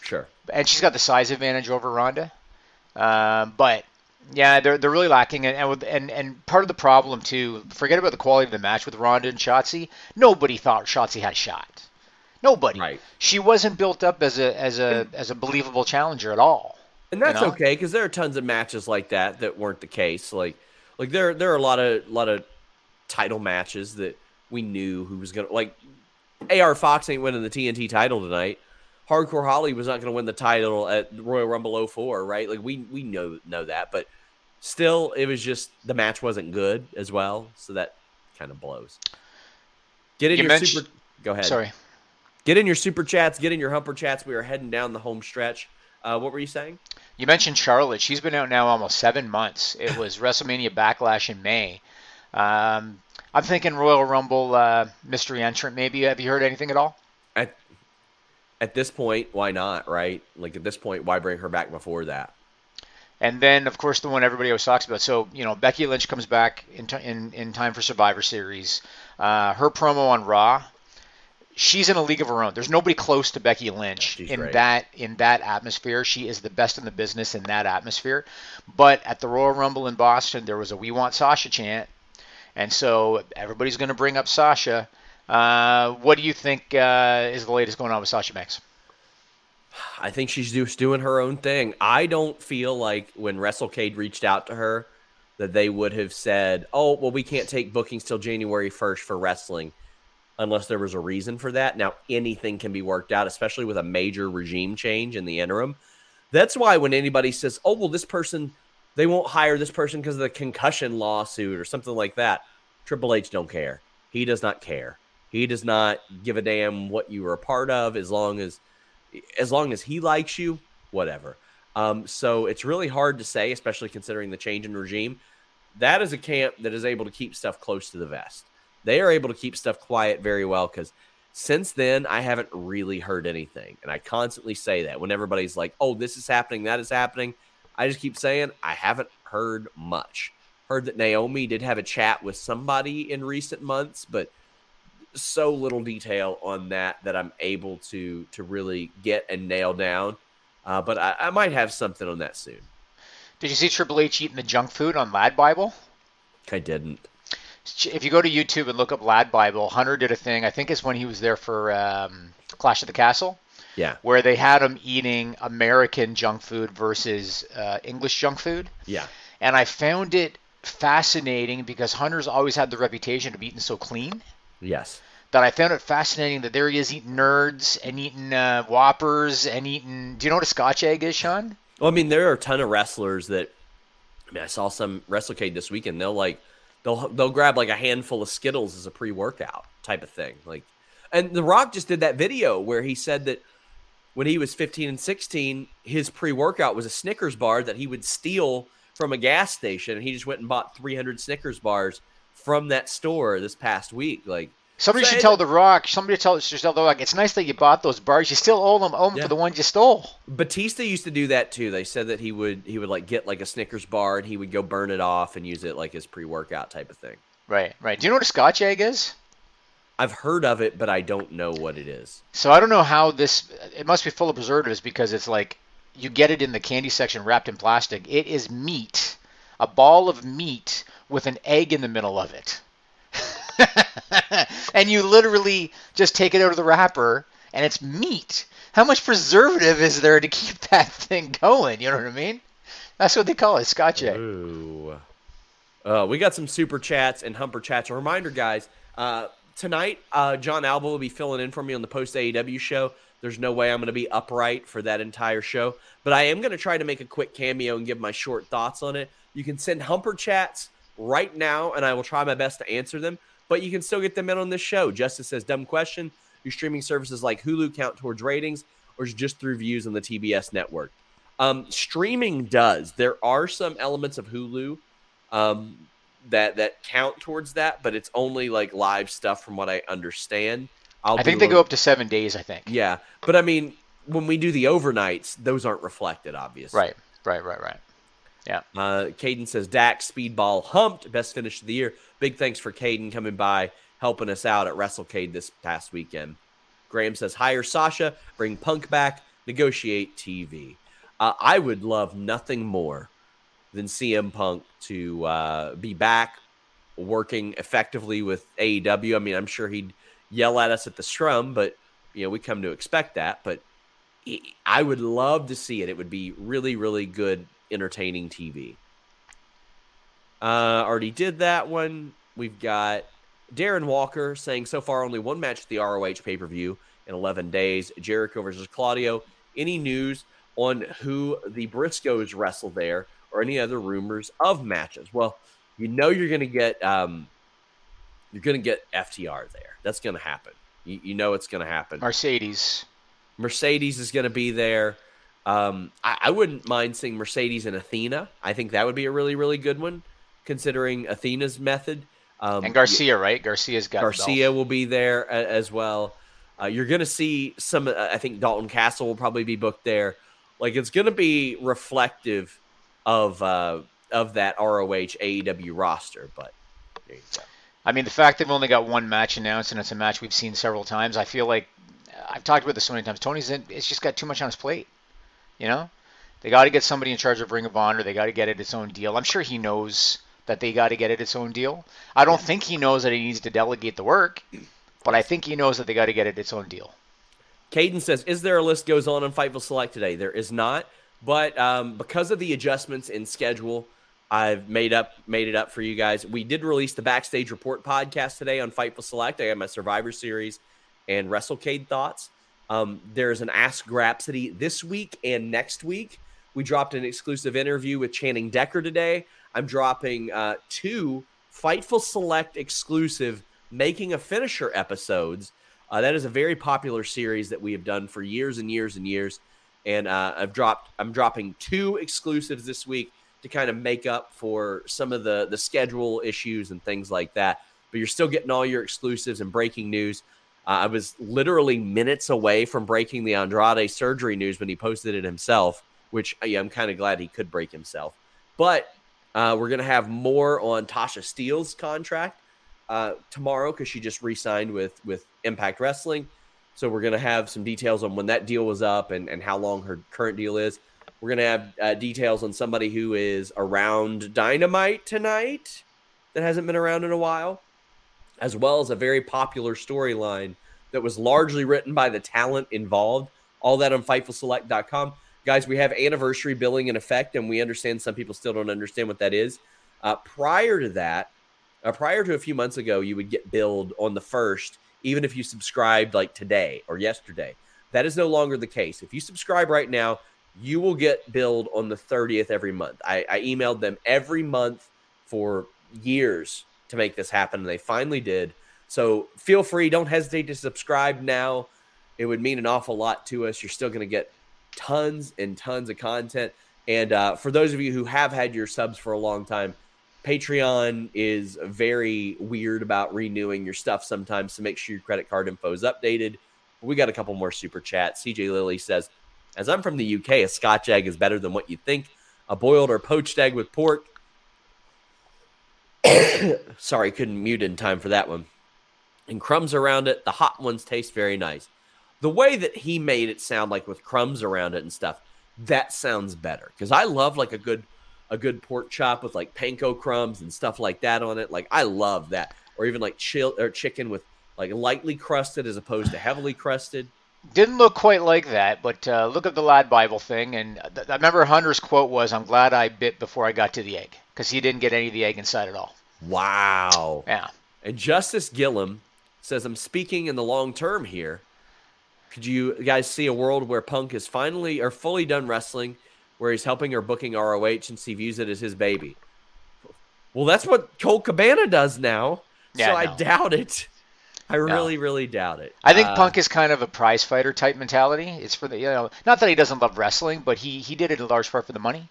C: Sure.
D: and she's got the size advantage over Ronda. Um, but yeah, they're they're really lacking, and and, with, and and part of the problem too. Forget about the quality of the match with Ronda and Shotzi. Nobody thought Shotzi had a shot. Nobody.
C: Right.
D: She wasn't built up as a as a as a believable challenger at all.
C: And that's
D: You know?
C: okay because there are tons of matches like that that weren't the case. Like, like there there are a lot of lot of title matches that we knew who was gonna like. AR Fox ain't winning the TNT title tonight. Hardcore Holly was not going to win the title at Royal Rumble 04, right? Like we we know know that, but still, it was just the match wasn't good as well, so that kind of blows. Get in
D: You
C: your
D: mentioned-
C: super. Go ahead.
D: Sorry.
C: Get in your super chats. Get in your humper chats. We are heading down the home stretch. Uh, what were you saying?
D: You mentioned Charlotte. She's been out now almost seven months. It was WrestleMania Backlash in May. Um, I'm thinking Royal Rumble uh, mystery entrant. Maybe have you heard anything at all?
C: at at this point, why not, right? Like at this point, why bring her back before that?
D: And then, of course, the one everybody always talks about. So, you know, Becky Lynch comes back in, t- in, in time for Survivor Series. Uh, her promo on Raw, she's in a league of her own. There's nobody close to Becky Lynch
C: She's
D: in
C: great.
D: that in that atmosphere. She is the best in the business in that atmosphere. But at the Royal Rumble in Boston, there was a "We Want Sasha" chant, and so everybody's going to bring up Sasha. Uh, what do you think uh, is the latest going on with Sasha Banks?
C: I think she's just doing her own thing. I don't feel like when WrestleCade reached out to her that they would have said, "Oh, well, we can't take bookings till January first for wrestling." Unless there was a reason for that. Now, anything can be worked out, especially with a major regime change in the interim. That's why when anybody says, "Oh, well, this person, they won't hire this person because of the concussion lawsuit or something like that," Triple H don't care. He does not care. He does not give a damn what you were a part of, as long as as long as he likes you, whatever. Um, so it's really hard to say, especially considering the change in regime. That is a camp that is able to keep stuff close to the vest. They are able to keep stuff quiet very well because since then, I haven't really heard anything. And I constantly say that when everybody's like, oh, this is happening, that is happening. I just keep saying, I haven't heard much. Heard that Naomi did have a chat with somebody in recent months, but so little detail on that that I'm able to to really get and nail down. Uh, but I, I might have something on that soon.
D: Did you see Triple H eating the junk food on Lad Bible?
C: I didn't.
D: If you go to YouTube and look up Lad Bible, Hunter did a thing. I think it's when he was there for um, Clash of the Castle.
C: Yeah.
D: Where they had him eating American junk food versus uh, English junk food.
C: Yeah.
D: And I found it fascinating because Hunter's always had the reputation of eating so clean.
C: Yes.
D: That I found it fascinating that there he is eating nerds and eating uh, whoppers and eating. Do you know what a Scotch egg is, Sean?
C: Well, I mean, there are a ton of wrestlers that. I mean, I saw some WrestleCade this weekend. They'll like, they'll they'll grab like a handful of Skittles as a pre-workout type of thing. Like, and The Rock just did that video where he said that when he was 15 and 16, his pre-workout was a Snickers bar that he would steal from a gas station, and he just went and bought 300 Snickers bars from that store this past week. Like
D: somebody so should it, tell The Rock. Somebody tell should tell The Rock. It's nice that you bought those bars. You still owe them, owe them yeah. for the ones you stole.
C: Batista used to do that too. They said that he would he would like get like a Snickers bar and he would go burn it off and use it like his pre workout type of thing.
D: Right, right. Do you know what a Scotch egg is?
C: I've heard of it, but I don't know what it is.
D: So I don't know how this. It must be full of preservatives because it's like you get it in the candy section wrapped in plastic. It is meat a ball of meat with an egg in the middle of it. and you literally just take it out of the wrapper and it's meat. How much preservative is there to keep that thing going? You know what I mean? That's what they call it, Scotch egg.
C: Ooh. Uh, we got some super chats and humper chats. A reminder, guys, uh, tonight, uh, Jon Alba will be filling in for me on the post AEW show. There's no way I'm going to be upright for that entire show, but I am going to try to make a quick cameo and give my short thoughts on it. You can send Humper chats right now, and I will try my best to answer them. But you can still get them in on this show. Justice says, dumb question. Do streaming services like Hulu count towards ratings, or is just through views on the TBS network? Um, streaming does. There are some elements of Hulu um, that that count towards that, but it's only like live stuff, from what I understand.
D: I'll i think they go up to seven days. I think.
C: Yeah, but I mean, when we do the overnights, those aren't reflected, obviously.
D: Right, right, right, right. Yeah.
C: Uh, Caden says Dak speedball humped, best finish of the year. Big thanks for Caden coming by, helping us out at WrestleCade this past weekend. Graham says hire Sasha, bring Punk back, negotiate TV. Uh, I would love nothing more than CM Punk to uh, be back working effectively with AEW. I mean, I'm sure he'd yell at us at the scrum, but you know we come to expect that. But I would love to see it. It would be really, really good entertaining TV. Uh, already did that one. We've got Darren Walker saying so far only one match at the ROH pay per view in 11 days Jericho versus Claudio. Any news on who the Briscoes wrestle there or any other rumors of matches? Well, you know you're going to get um, you're going to get FTR there. That's going to happen. You, you know it's going to happen.
D: Mercedes.
C: Mercedes is going to be there. Um, I, I, wouldn't mind seeing Mercedes and Athena. I think that would be a really, really good one, considering Athena's method.
D: Um, and Garcia, right? Garcia's got
C: Garcia will be there a, as well. Uh, you're going to see some. Uh, I think Dalton Castle will probably be booked there. Like it's going to be reflective of uh, of that ROH AEW roster. But
D: I mean, the fact they've only got one match announced and it's a match we've seen several times, I feel like I've talked about this so many times. Tony's in, it's just got too much on his plate. You know, they got to get somebody in charge of Ring of Honor. They got to get it its own deal. I'm sure he knows that they got to get it its own deal. I don't think he knows that he needs to delegate the work, but I think he knows that they got to get it its own deal.
C: Caden says, "Is there a list goes on on Fightful Select today? There is not, but um, because of the adjustments in schedule, I've made up made it up for you guys. We did release the backstage report podcast today on Fightful Select. I got my Survivor Series and WrestleCade thoughts. Um, there's an Ask Grapsody this week and next week. We dropped an exclusive interview with Channing Decker today. I'm dropping uh, two Fightful Select exclusive Making a Finisher episodes Uh, that is a very popular series that we have done for years and years and years. And uh, I've dropped I'm dropping two exclusives this week to kind of make up for some of the the schedule issues and things like that. But you're still getting all your exclusives and breaking news. Uh, I was literally minutes away from breaking the Andrade surgery news when he posted it himself, which yeah, I'm kind of glad he could break himself. But uh, we're gonna have more on Tasha Steelz's contract uh, tomorrow because she just re-signed with with Impact Wrestling. So we're gonna have some details on when that deal was up and, and how long her current deal is. We're gonna have uh, details on somebody who is around Dynamite tonight that hasn't been around in a while, as well as a very popular storyline that was largely written by the talent involved. All that on FightfulSelect.com. Guys, we have anniversary billing in effect, and we understand some people still don't understand what that is. Uh, prior to that, uh, prior to a few months ago, you would get billed on the first, even if you subscribed like today or yesterday. That is no longer the case. If you subscribe right now, you will get billed on the 30th every month. I, I emailed them every month for years to make this happen, and they finally did. So feel free, don't hesitate to subscribe now. It would mean an awful lot to us. You're still going to get tons and tons of content. And uh, for those of you who have had your subs for a long time, Patreon is very weird about renewing your stuff sometimes. So make sure your credit card info is updated. We got a couple more super chats. CJ Lilly says, As I'm from the UK, a scotch egg is better than what you think. A boiled or poached egg with pork. Sorry, couldn't mute in time for that one. And crumbs around it. The hot ones taste very nice. The way that he made it sound like with crumbs around it and stuff, that sounds better. Because I love like a good a good pork chop with like panko crumbs and stuff like that on it. Like I love that. Or even like chill or chicken with like lightly crusted as opposed to heavily crusted.
D: Didn't look quite like that, but uh, look at the Lad Bible thing. And I remember Hunter's quote was, "I'm glad I bit before I got to the egg," because he didn't get any of the egg inside at all.
C: Wow.
D: Yeah.
C: And Justice Gillum says, "I'm speaking in the long term here. Could you guys see a world where Punk is finally or fully done wrestling, where he's helping or booking ROH and he views it as his baby?" Well, that's what Colt Cabana does now.
D: Yeah,
C: so
D: no.
C: I doubt it. I really, really doubt it.
D: I think
C: Uh,
D: Punk is kind of a prize fighter type mentality. It's for the you know, not that he doesn't love wrestling, but he he did it in large part for the money.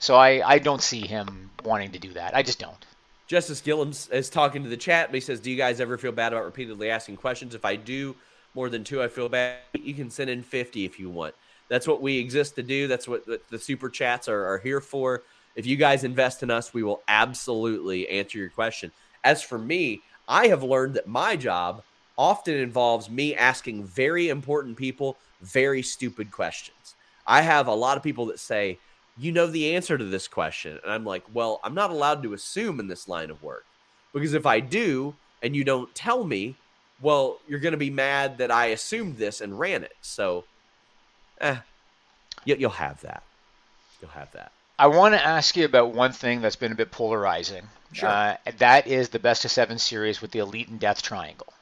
D: So I I don't see him wanting to do that. I just don't.
C: Justice Gillum is talking to the chat, but he says, "Do you guys ever feel bad about repeatedly asking questions? If I do more than two, I feel bad. You can send in fifty if you want. That's what we exist to do. That's what the, super chats are, are here for. If you guys invest in us, we will absolutely answer your question. As for me, I have learned that my job often involves me asking very important people very stupid questions. I have a lot of people that say, you know the answer to this question. And I'm like, well, I'm not allowed to assume in this line of work. Because if I do and you don't tell me, well, you're going to be mad that I assumed this and ran it. So, eh, you, you'll have that. You'll have that.
D: I want to ask you about one thing that's been a bit polarizing.
C: Sure.
D: Uh, that is the best of seven series with the Elite and Death Triangle.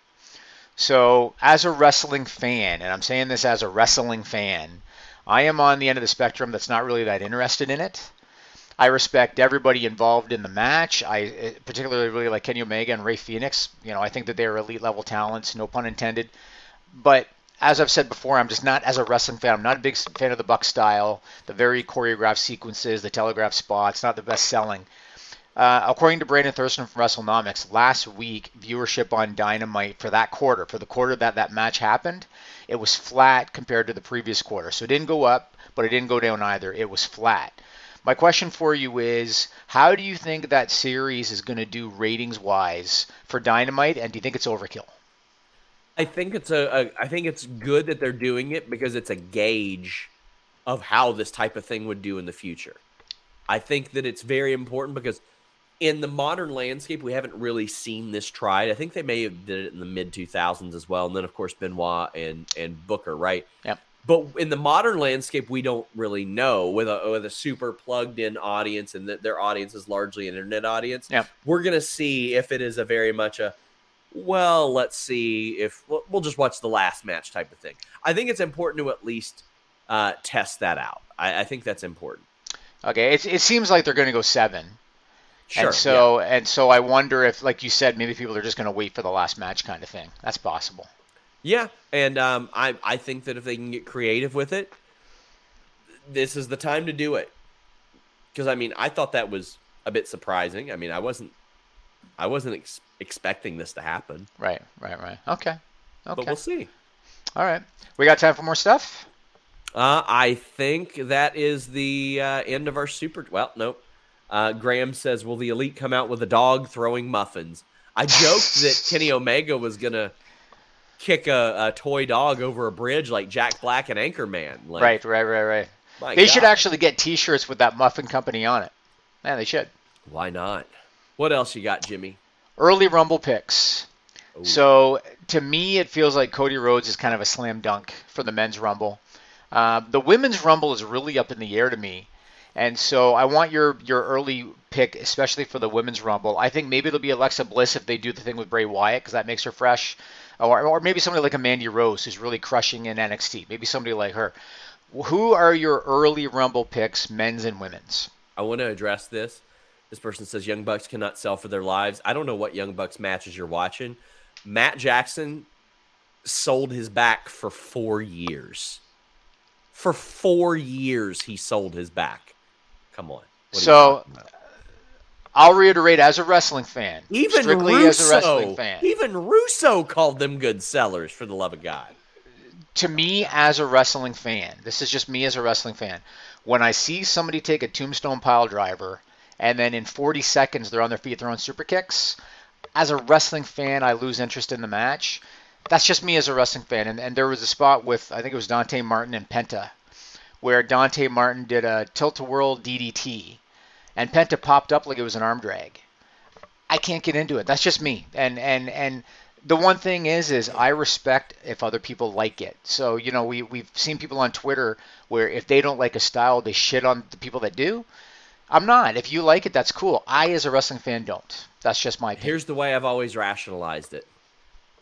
D: So, as a wrestling fan, and I'm saying this as a wrestling fan, I am on the end of the spectrum that's not really that interested in it. I respect everybody involved in the match. I eh, particularly really like Kenny Omega and Rey Fenix. You know, I think that they're elite level talents, no pun intended. But as I've said before, I'm just not as a wrestling fan. I'm not a big fan of the Buck style, the very choreographed sequences, the telegraph spots, not the best selling. Uh, according to Brandon Thurston from WrestleNomics, last week viewership on Dynamite for that quarter, for the quarter that that match happened, it was flat compared to the previous quarter. So it didn't go up, but it didn't go down either. It was flat. My question for you is, how do you think that series is going to do ratings wise for Dynamite, and do you think it's overkill?
C: I think it's a, a I think it's good that they're doing it because it's a gauge of how this type of thing would do in the future. I think that it's very important because in the modern landscape we haven't really seen this tried. I think they may have did it in the mid 2000s as well and then of course Benoit and and Booker, right?
D: Yep.
C: But in the modern landscape we don't really know with a with a super plugged in audience and that their audience is largely an internet audience.
D: Yep.
C: We're going to see if it is a very much a well, let's see if we'll, we'll just watch the last match type of thing. I think it's important to at least uh, test that out. I, I think that's important.
D: Okay, it, it seems like they're going to go seven.
C: Sure.
D: and so and so I wonder if, like you said, maybe people are just going to wait for the last match kind of thing. That's possible.
C: Yeah, and um, I I think that if they can get creative with it, this is the time to do it. Because I mean, I thought that was a bit surprising. I mean, I wasn't I wasn't ex- expecting this to happen.
D: Right, right, right. Okay, okay.
C: But we'll see.
D: All right, we got time for more stuff.
C: Uh, I think that is the uh, end of our super. Well, nope. Uh, Graham says, "Will the elite come out with a dog throwing muffins?" I joked that Kenny Omega was gonna kick a, a, toy dog over a bridge like Jack Black and Anchorman. Like,
D: right, right, right, right. They God. should actually get T-shirts with that muffin company on it. Man, they should.
C: Why not? What else you got, Jimmy?
D: Early Rumble picks. Ooh. So to me, it feels like Cody Rhodes is kind of a slam dunk for the men's Rumble. Uh, the women's Rumble is really up in the air to me. And so I want your your early pick, especially for the women's rumble. I think maybe it'll be Alexa Bliss if they do the thing with Bray Wyatt because that makes her fresh, or, or maybe somebody like a Mandy Rose who's really crushing in NXT. Maybe somebody like her. Who are your early rumble picks, men's and women's?
C: I want to address this. This person says Young Bucks cannot sell for their lives. I don't know what Young Bucks matches you're watching. Matt Jackson sold his back for four years. For four years, he sold his back. Come on.
D: So I'll reiterate as a wrestling fan.
C: Even strictly Russo, as a wrestling fan. Even Russo called them good sellers for the love of God.
D: To me as a wrestling fan, this is just me as a wrestling fan. When I see somebody take a tombstone pile driver and then in 40 seconds they're on their feet throwing super kicks, as a wrestling fan I lose interest in the match. That's just me as a wrestling fan. And, and there was a spot with I think it was Dante Martin and Penta where Dante Martin did a tilt a whirl DDT, and Penta popped up like it was an arm drag. I can't get into it. That's just me. And and and the one thing is is I respect if other people like it. So you know we we've seen people on Twitter where if they don't like a style, they shit on the people that do. I'm not. If you like it, that's cool. I, as a wrestling fan, don't. That's just my opinion.
C: Here's the way I've always rationalized it: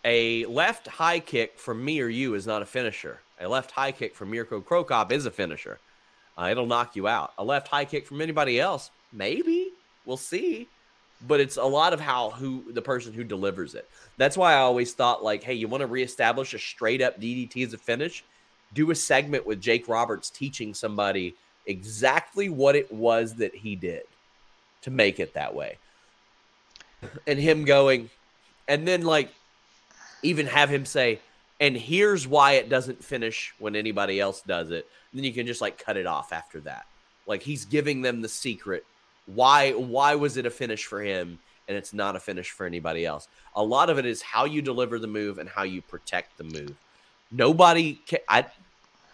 C: a left high kick from me or you is not a finisher. A left high kick from Mirko Cro Cop is a finisher. Uh, it'll knock you out. A left high kick from anybody else, maybe. We'll see. But it's a lot of how who the person who delivers it. That's why I always thought like, hey, you want to reestablish a straight up DDT as a finish? Do a segment with Jake Roberts teaching somebody exactly what it was that he did to make it that way. And him going, and then like even have him say, and here's why it doesn't finish when anybody else does it. Then you can just like cut it off after that. Like he's giving them the secret. Why why was it a finish for him and it's not a finish for anybody else? A lot of it is how you deliver the move and how you protect the move. Nobody can, I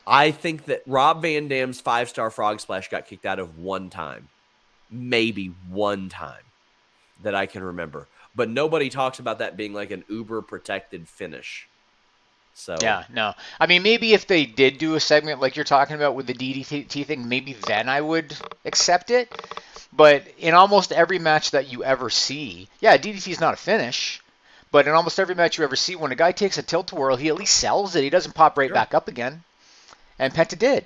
C: I think that Rob Van Dam's five star frog splash got kicked out of one time. Maybe one time that I can remember. But nobody talks about that being like an uber protected finish. So
D: yeah, no. I mean, maybe if they did do a segment like you're talking about with the DDT thing, maybe then I would accept it. But in almost every match that you ever see, yeah, DDT is not a finish. But in almost every match you ever see, when a guy takes a tilt to whirl, he at least sells it. He doesn't pop right sure. back up again. And Penta did.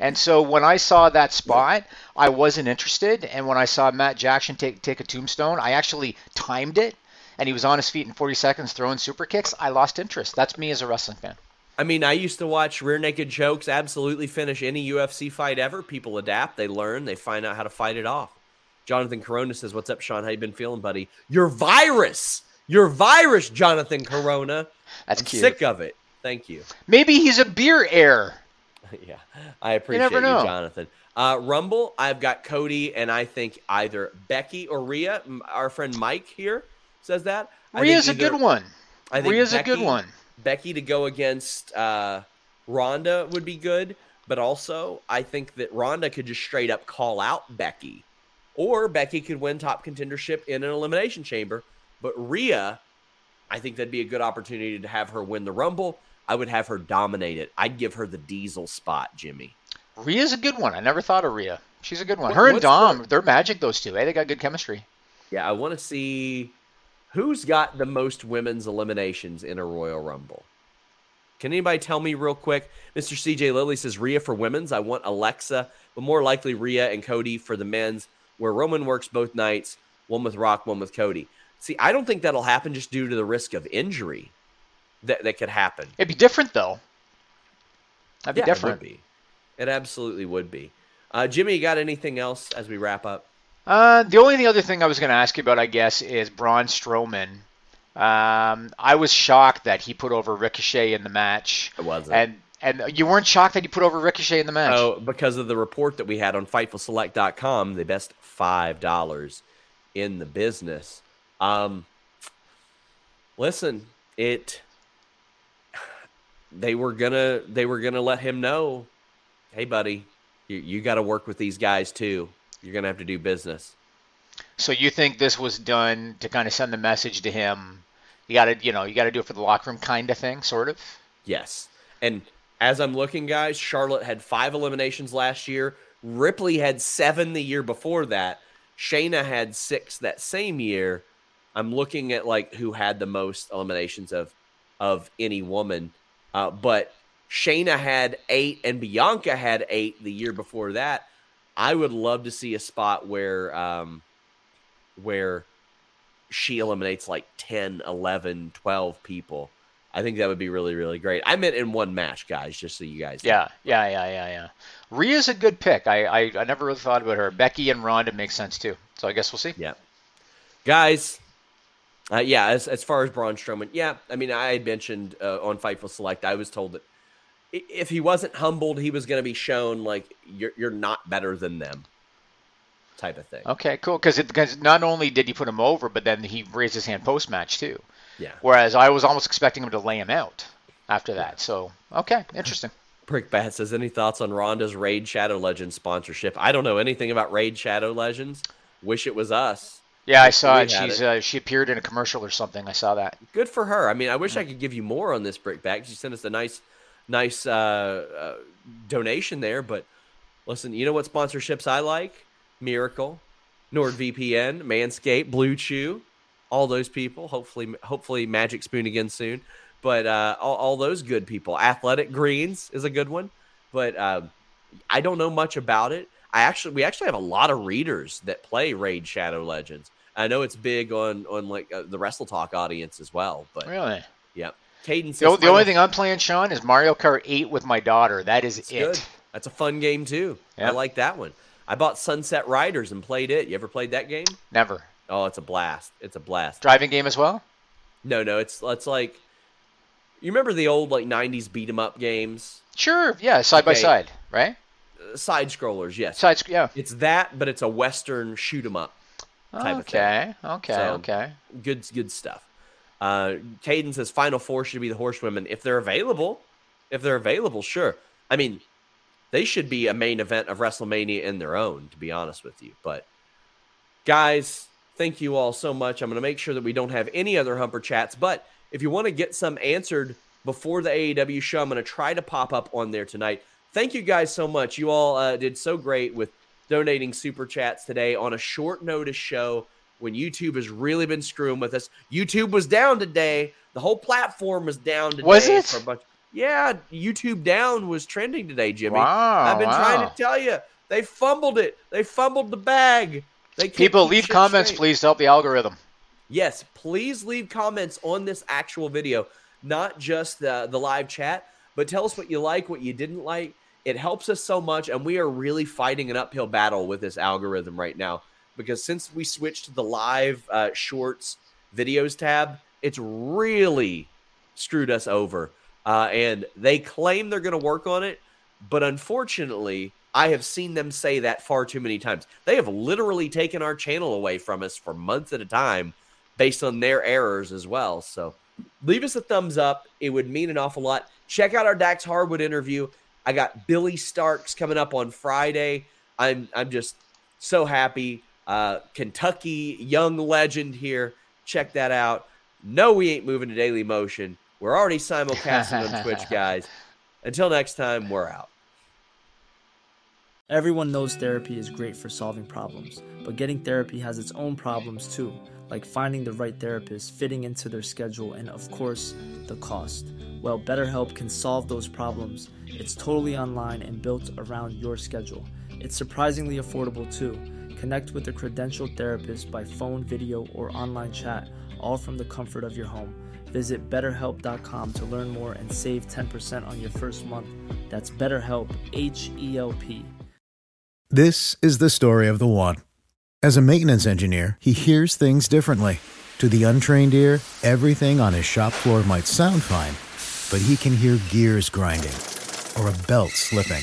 D: And so when I saw that spot, I wasn't interested. And when I saw Matt Jackson take take a tombstone, I actually timed it and he was on his feet in 40 seconds throwing super kicks, I lost interest. That's me as a wrestling fan.
C: I mean, I used to watch rear naked chokes absolutely finish any UFC fight ever. People adapt, they learn, they find out how to fight it off. Jonathan Corona says, "What's up, Sean? How you been feeling, buddy? Your virus, your virus, Jonathan Corona.
D: That's
C: I'm
D: cute.
C: Sick of it. Thank you.
D: Maybe he's a beer heir.
C: yeah, I appreciate you, you Jonathan. Uh, Rumble, I've got Cody, and I think either Becky or Rhea. Our friend Mike here says that.
D: Rhea's either, a good one. I think Rhea's Becky, a good one.
C: Becky to go against uh, Ronda would be good, but also I think that Ronda could just straight up call out Becky, or Becky could win top contendership in an elimination chamber. But Rhea, I think that'd be a good opportunity to have her win the Rumble. I would have her dominate it. I'd give her the Diesel spot, Jimmy.
D: Rhea's a good one. I never thought of Rhea. She's a good one. What, her and Dom, the... they're magic. Those two. Hey, they got good chemistry.
C: Yeah, I want to see Who's got the most women's eliminations in a Royal Rumble? Can anybody tell me real quick? Mr. CJ Lilly says Rhea for women's. I want Alexa, but more likely Rhea and Cody for the men's, where Roman works both nights, one with Rock, one with Cody. See, I don't think that'll happen just due to the risk of injury. that that could happen.
D: It'd be different though. That'd be
C: yeah,
D: different.
C: It would be. It absolutely would be. Uh, Jimmy, you got anything else as we wrap up?
D: Uh, the only other thing I was going to ask you about, I guess, is Braun Strowman. Um, I was shocked that he put over Ricochet in the match.
C: It wasn't.
D: And and you weren't shocked that he put over Ricochet in the match.
C: Oh, because of the report that we had on FightfulSelect.com, the best five dollars in the business. Um, listen, it. They were gonna. They were gonna let him know, hey, buddy, you, you got to work with these guys too. You're gonna have to do business.
D: So you think this was done to kind of send the message to him? You got to, you know, you got to do it for the locker room kind of thing, sort of.
C: Yes, and as I'm looking, guys, Charlotte had five eliminations last year. Ripley had seven the year before that. Shayna had six that same year. I'm looking at like who had the most eliminations of of any woman, uh, but Shayna had eight and Bianca had eight the year before that. I would love to see a spot where um, where she eliminates like 10, 11, 12 people. I think that would be really, really great. I meant in one match, guys, just so you guys. know.
D: Yeah, yeah, yeah, yeah, yeah. Rhea's a good pick. I, I, I never really thought about her. Becky and Ronda makes sense too. So I guess we'll see.
C: Yeah. Guys, uh, yeah, as, as far as Braun Strowman, yeah, I mean, I had mentioned uh, on Fightful Select, I was told that if he wasn't humbled, he was going to be shown like you're, you're not better than them type of thing.
D: Okay, cool. Because because not only did he put him over, but then he raised his hand post match too.
C: Yeah.
D: Whereas I was almost expecting him to lay him out after that. So okay, interesting.
C: Prick Bat says, any thoughts on Ronda's Raid Shadow Legends sponsorship? I don't know anything about Raid Shadow Legends. Wish it was us.
D: Yeah, I saw it. She's
C: it.
D: uh, she appeared in a commercial or something. I saw that.
C: Good for her. I mean, I wish I could give you more on this Brickback. She sent us a nice, nice uh, uh, donation there. But listen, you know what sponsorships I like? Miracle, NordVPN, Manscaped, Blue Chew, all those people. Hopefully, hopefully Magic Spoon again soon. But uh, all, all those good people. Athletic Greens is a good one. But uh, I don't know much about it. I actually, we actually have a lot of readers that play Raid Shadow Legends. I know it's big on on like uh, the Wrestle Talk audience as well. But
D: Really.
C: yeah, Cadence.
D: The, the only thing I'm playing, Sean, is Mario Kart 8 with my daughter. That is it.
C: good. That's a fun game too. I like that one. I bought Sunset Riders and played it. You ever played that game?
D: Never.
C: Oh, it's a blast. It's a blast.
D: Driving game as well.
C: No, no, it's it's like you remember the old like '90s beat 'em up games,
D: Sure. Yeah. Side by side. Right.
C: Uh, side scrollers. Yes,
D: Side. sc- Yeah.
C: it's that, but it's a Western shoot 'em up type of thing.
D: Okay. Okay.
C: So-
D: okay.
C: good good stuff. Uh, Caden says Final Four should be the Horsewomen if they're available. If they're available, sure. I mean, they should be a main event of WrestleMania in their own, to be honest with you. But guys, thank you all so much. I'm going to make sure that we don't have any other Humper chats. But if you want to get some answered before the AEW show, I'm going to try to pop up on there tonight. Thank you guys so much. You all uh, did so great with donating super chats today on a short notice show when YouTube has really been screwing with us. YouTube was down today. The whole platform was down today.
D: Was it?
C: For a bunch. Yeah, YouTube down was trending today, Jimmy.
D: Wow,
C: I've been trying to tell you. They fumbled it. They fumbled the bag. They
D: People, leave comments,
C: straight.
D: please, to help the algorithm.
C: Yes, please leave comments on this actual video, not just the the live chat, but tell us what you like, what you didn't like. It helps us so much, and we are really fighting an uphill battle with this algorithm right now because since we switched to the live uh, shorts videos tab, it's really screwed us over. Uh, and they claim they're going to work on it, but unfortunately, I have seen them say that far too many times. They have literally taken our channel away from us for months at a time based on their errors as well. So leave us a thumbs up. It would mean an awful lot. Check out our Dax Harwood interview. I got Billie Starkz coming up on Friday. I'm I'm just so happy. Uh, Kentucky young legend here. Check that out. No, we ain't moving to Daily Motion. We're already simulcasting on Twitch, guys. Until next time, we're out.
E: Everyone knows therapy is great for solving problems, but getting therapy has its own problems too, like finding the right therapist, fitting into their schedule, and of course, the cost. Well, BetterHelp can solve those problems. It's totally online and built around your schedule. It's surprisingly affordable too. Connect with a credentialed therapist by phone, video, or online chat, all from the comfort of your home. Visit betterhelp.com to learn more and save 10% on your first month. That's BetterHelp, H E L P.
G: This is the story of the one. As a maintenance engineer, he hears things differently. To the untrained ear, everything on his shop floor might sound fine, but he can hear gears grinding or a belt slipping.